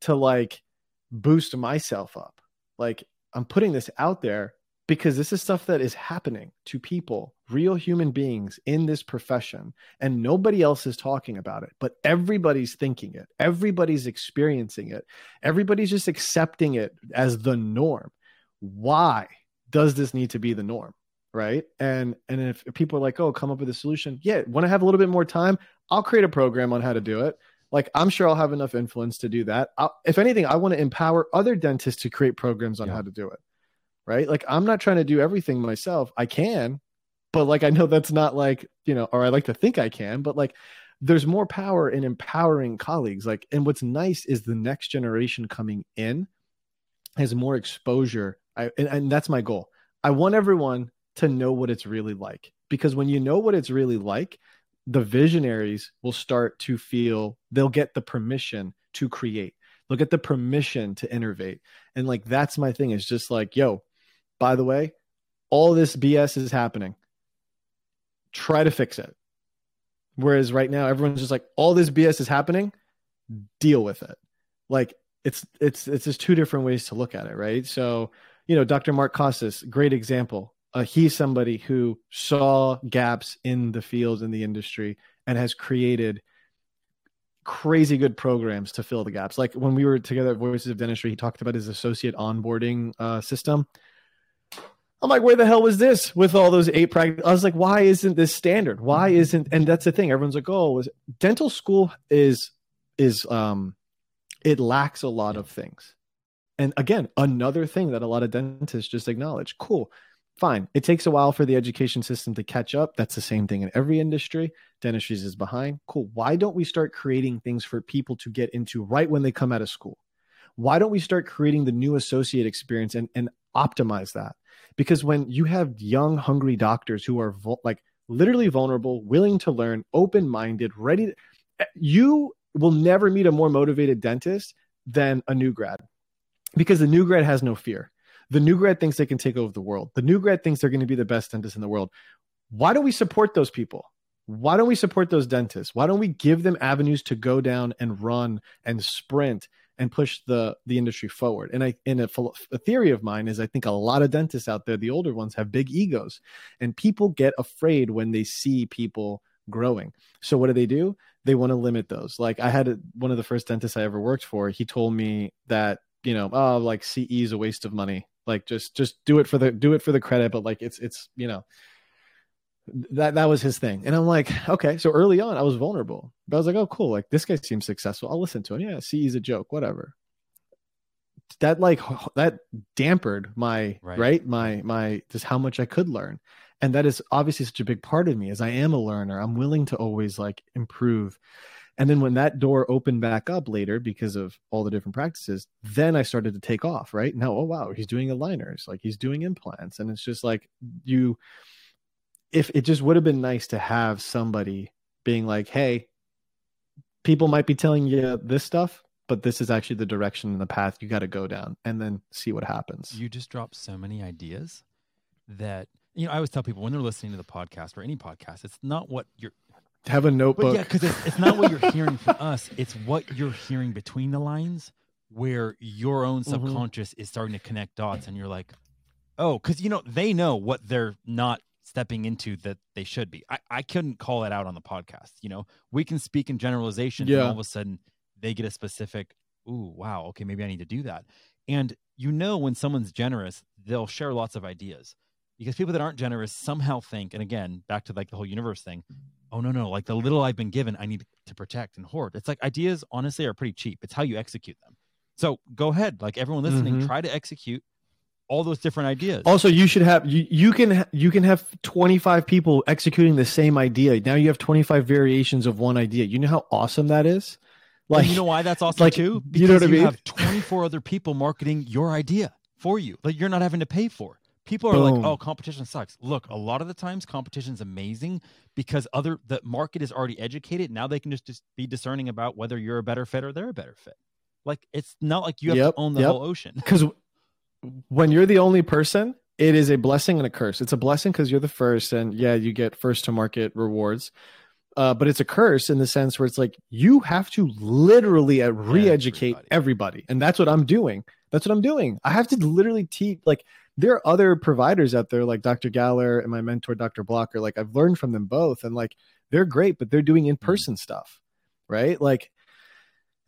to like boost myself up. Like i'm putting this out there because this is stuff that is happening to people real human beings in this profession and nobody else is talking about it but everybody's thinking it. Everybody's experiencing it. Everybody's just accepting it as the norm. Why does this need to be the norm right? And and if people are like oh come up with a solution. Yeah want to have a little bit more time? I'll create a program on how to do it like i'm sure i'll have enough influence to do that. I'll, if anything i want to empower other dentists to create programs on Yeah. how to do it right? Like i'm not trying to do everything myself. I can but like i know that's not like you know or i like to think i can but like there's more power in empowering colleagues. Like and what's nice is the next generation coming in has more exposure. I, and, and that's my goal. I want everyone to know what it's really like because when you know what it's really like the visionaries will start to feel they'll get the permission to create. They'll get the permission to innovate. And like that's my thing. Is just like yo by the way all this bs is happening. Try to fix it. Whereas right now everyone's just like all this bs is happening deal with it. Like it's it's it's just two different ways to look at it right? So you know dr mark costes great example uh, he's somebody who saw gaps in the field in the industry and has created crazy good programs to fill the gaps. Like when we were together at voices of dentistry he talked about his associate onboarding uh, system. I'm like where the hell was this with all those eight practice i was like why isn't this standard? Why isn't and that's the thing everyone's like oh was dental school is is um it lacks a lot of things. And again another thing that a lot of dentists just acknowledge cool fine. It takes a while for the education system to catch up. That's the same thing in every industry. Dentistry is behind. Cool. Why don't we start creating things for people to get into right when they come out of school? Why don't we start creating the new associate experience and, and optimize that? Because when you have young hungry doctors who are like literally vulnerable willing to learn open-minded ready to, eh, you will never meet a more motivated dentist than a new grad. Because the new grad has no fear the new grad thinks they can take over the world. The new grad thinks they're going to be the best dentist in the world. Why don't we support those people? why don't we support those dentists? Why don't we give them avenues to go down and run and sprint and push the the industry forward? And I in a, a theory of mine is I think a lot of dentists out there, the older ones, have big egos, and people get afraid when they see people growing. So what do they do? They want to limit those. Like I had a, one of the first dentists I ever worked for. He told me that you know, oh, like CE is a waste of money. Like just just do it for the do it for the credit, but like it's it's you know that that was his thing. And i'm like okay so early on i was vulnerable but i was like oh cool like this guy seems successful. I'll listen to him. Yeah see he's a joke whatever. That like that dampered my right. right? My my just how much i could learn. And that is obviously such a big part of me as i am a learner. I'm willing to always like improve and then when that door opened back up later because of all the different practices then i started to take off right now oh wow he's doing aligners like he's doing implants and it's just like you if it just would have been nice to have somebody being like, hey, people might be telling you this stuff, but this is actually the direction and the path you got to go down and then see what happens. You just dropped so many ideas that, you know, I always tell people when they're listening to the podcast or any podcast, it's not what you're. Have a notebook. But yeah, because it's, it's, not what you're hearing from us. It's what you're hearing between the lines where your own mm-hmm. subconscious mm-hmm. is starting to connect dots and you're like, oh, because, you know, they know what they're not stepping into that they should be. I, I couldn't call it out on the podcast. You know, we can speak in generalization yeah. and all of a sudden they get a specific, ooh, wow, okay, maybe I need to do that. And you know when someone's generous, they'll share lots of ideas. Because people that aren't generous somehow think, and again, back to like the whole universe thing, oh no, no, like the little I've been given, I need to protect and hoard. It's like ideas honestly are pretty cheap. It's how you execute them. So go ahead, like everyone listening, mm-hmm. try to execute all those different ideas. Also, you should have you you can you can have 25 people executing the same idea. Now you have 25 variations of one idea. You know how awesome that is? Like and you know why that's awesome like, too? Because you, know what you I mean? have 24 other people marketing your idea for you. Like you're not having to pay for. People are Boom. like, "Oh, competition sucks." Look, a lot of the times competition's amazing because other the market is already educated. Now they can just, just be discerning about whether you're a better fit or they're a better fit. Like it's not like you have yep, to own the yep. whole ocean. Because when you're the only person, it is a blessing and a curse. It's a blessing because you're the first, and yeah, you get first to market rewards. Uh, but it's a curse in the sense where it's like you have to literally uh, re-educate everybody. everybody. and that's what I'm doing. That's what I'm doing. I have to literally teach. Like there are other providers out there, like Dr. Galler and my mentor, Dr. Blocker. Like I've learned from them both, and like they're great, but they're doing in-person mm. stuff, right? Like,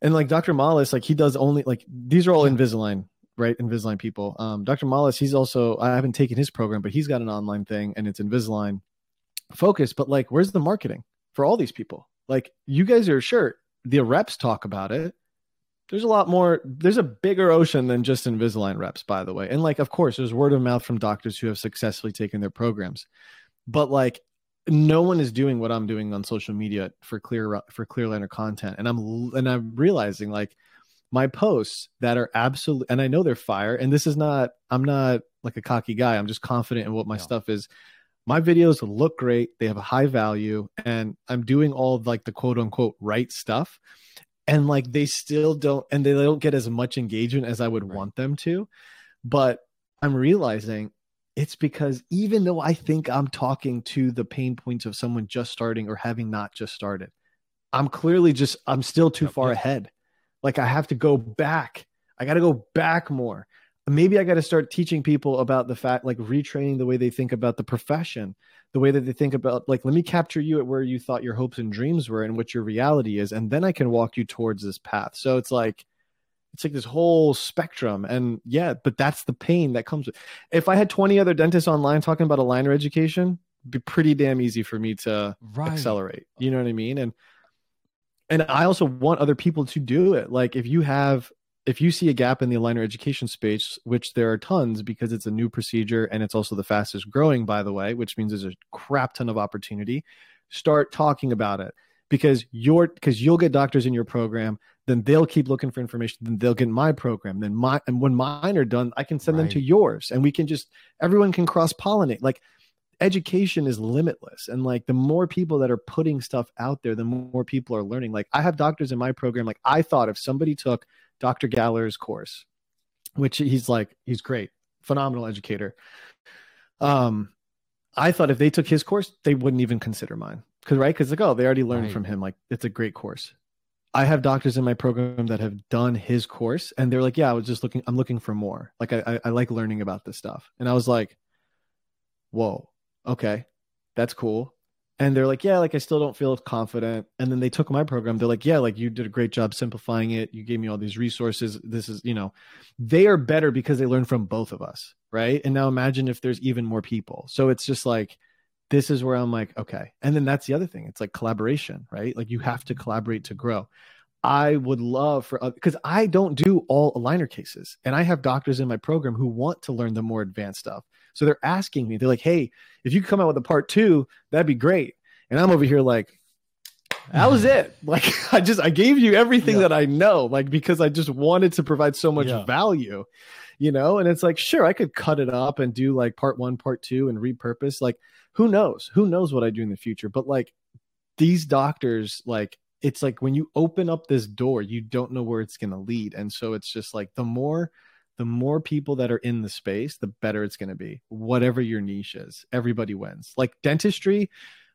and like Dr. Mollis, like he does only like these are all Invisalign right? Invisalign people. Um, Dr. Mollis, he's also I haven't taken his program, but he's got an online thing and it's Invisalign focus. But like, where's the marketing for all these people? Like, you guys are sure the reps talk about it. There's a lot more. There's a bigger ocean than just Invisalign reps, by the way. And like, of course, there's word of mouth from doctors who have successfully taken their programs. But like, no one is doing what I'm doing on social media for clear for clear aligner content, and I'm and I'm realizing like my posts that are absolute and I know they're fire and this is not I'm not like a cocky guy. I'm just confident in what my no. stuff is. My videos look great. They have a high value and I'm doing all like the quote unquote right stuff. And like they still don't and they don't get as much engagement as I would right. want them to. But I'm realizing it's because even though I think I'm talking to the pain points of someone just starting or having not just started, I'm clearly just I'm still too far ahead like I have to go back. I got to go back more. Maybe I got to start teaching people about the fact, like retraining the way they think about the profession, the way that they think about, like, let me capture you at where you thought your hopes and dreams were and what your reality is. And then I can walk you towards this path. So it's like, it's like this whole spectrum. And yeah, but that's the pain that comes with If I had 20 other dentists online talking about aligner education, be pretty damn easy for me to right. accelerate. You know what I mean? And and I also want other people to do it. Like if you have if you see a gap in the aligner education space, which there are tons because it's a new procedure and it's also the fastest growing, by the way, which means there's a crap ton of opportunity. Start talking about it because you're because you'll get doctors in your program, then they'll keep looking for information, then they'll get my program, then my and when mine are done, I can send right. them to yours, and we can just everyone can cross pollinate. Like education is limitless and like the more people that are putting stuff out there the more people are learning like i have doctors in my program like i thought if somebody took dr galler's course which he's like he's great phenomenal educator. Um i thought if they took his course they wouldn't even consider mine. Because right? Because like oh they already learned Right. from him. Like it's a great course. I have doctors in my program that have done his course and they're like yeah i was just looking i'm looking for more. Like i i, I like learning about this stuff. And i was like whoa okay that's cool and they're like yeah like i still don't feel confident and then they took my program they're like yeah like you did a great job simplifying it you gave me all these resources this is you know they are better because they learn from both of us right and now imagine if there's even more people so it's just like this is where I'm like, okay. And then that's the other thing. It's like collaboration, right? Like you have to collaborate to grow. I would love for because I don't do all aligner cases, and I have doctors in my program who want to learn the more advanced stuff. So they're asking me, they're like, "Hey, if you could come out with a part two, that'd be great." And I'm over here like, that was it. Like I just I gave you everything Yeah. that I know, like because I just wanted to provide so much Yeah. value, you know. And it's like, sure, I could cut it up and do like part one, part two, and repurpose. Like, who knows? Who knows what I do in the future? But like these doctors, like it's like when you open up this door, you don't know where it's going to lead, and so it's just like the more. The more people that are in the space, the better it's going to be. Whatever your niche is, everybody wins. Like dentistry,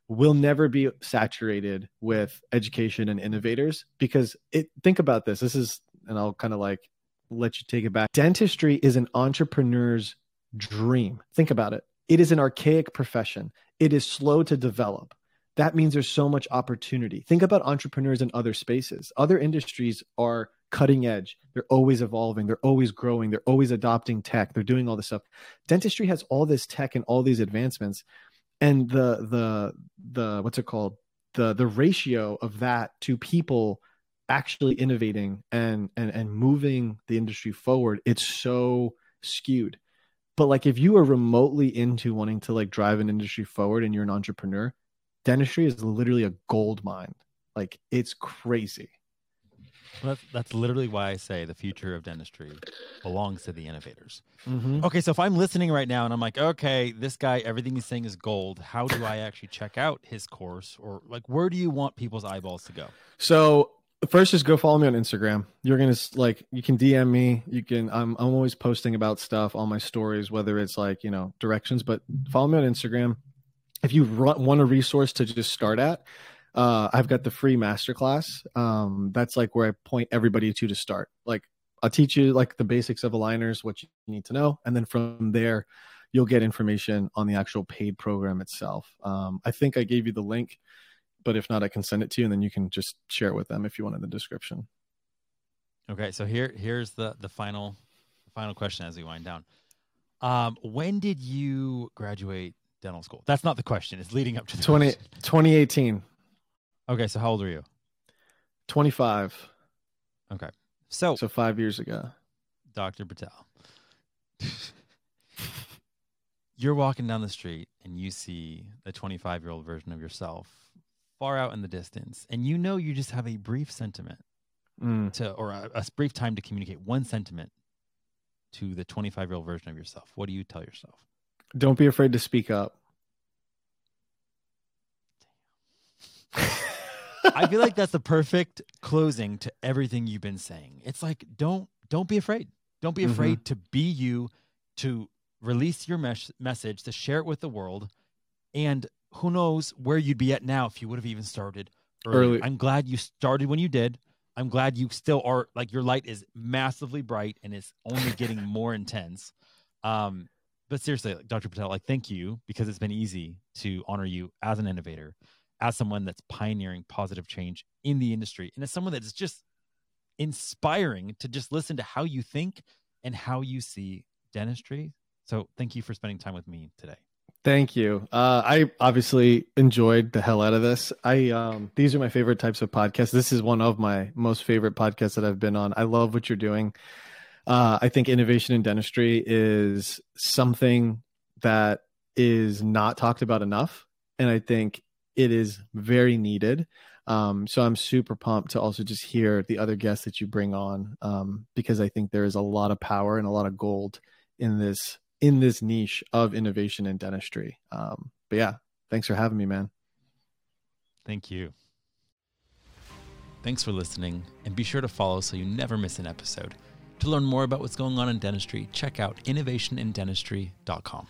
will never be saturated with education and innovators because it think about this. This is and i'll kind of like let you take it back. Dentistry is an entrepreneur's dream. Think about it. It is an archaic profession. It is slow to develop. That means there's so much opportunity. Think about entrepreneurs in other spaces. Other industries are cutting edge. They're always evolving. They're always growing. They're always adopting tech. They're doing all this stuff. Dentistry has all this tech and all these advancements. And the the the what's it called? The the ratio of that to people actually innovating and and and moving the industry forward it's so skewed. But like if you are remotely into wanting to like drive an industry forward and you're an entrepreneur dentistry is literally a gold mine. Like it's crazy Well, that's, that's literally why I say the future of dentistry belongs to the innovators. mm-hmm. Okay, so if I'm listening right now and I'm like, okay, this guy, everything he's saying is gold. How do I actually check out his course, or like, where do you want people's eyeballs to go? So first, just go follow me on Instagram. You're gonna like you can DM me. You can. I'm I'm always posting about stuff on my stories, whether it's like you know directions. But follow me on Instagram. If you want a resource to just start at, uh, I've got the free masterclass. Um, that's like where I point everybody to to start. Like I'll teach you like the basics of aligners, what you need to know, and then from there, you'll get information on the actual paid program itself. Um, I think I gave you the link but if not, I can send it to you, and then you can just share it with them if you want in the description. Okay, so here here's the the final the final question as we wind down. Um, when did you graduate dental school? That's not the question. It's leading up to the 20, question. 2018, Okay, so how old are you? 25, Okay. So, so five years ago. Dr. Patel, you're walking down the street and you see the 25 year old version of yourself far out in the distance, and you know you just have a brief sentiment Mm. to, or a, a brief time to communicate one sentiment to the 25 year old version of yourself. What do you tell yourself? Don't be afraid to speak up. I feel like that's the perfect closing to everything you've been saying. It's like don't don't be afraid. Don't be Mhm. afraid to be you, to release your mes- message, to share it with the world, and who knows where you'd be at now if you would have even started earlier. Early. I'm glad you started when you did. I'm glad you still are like your light is massively bright and it's only getting more intense. Um, but seriously, Dr. Patel, like thank you because it's been easy to honor you as an innovator, as someone that's pioneering positive change in the industry, and as someone that is just inspiring to just listen to how you think and how you see dentistry. So thank you for spending time with me today. Thank you. Uh, I obviously enjoyed the hell out of this. I um, these are my favorite types of podcasts. This is one of my most favorite podcasts that I've been on. I love what you're doing. Uh, I think innovation in dentistry is something that is not talked about enough, and I think it is very needed. Um, so I'm super pumped to also just hear the other guests that you bring on um, because I think there is a lot of power and a lot of gold in this in this niche of innovation in dentistry. Um, but yeah, thanks for having me, man. Thank you. Thanks for listening, and be sure to follow so you never miss an episode. To learn more about what's going on in dentistry, check out innovationindentistry.com.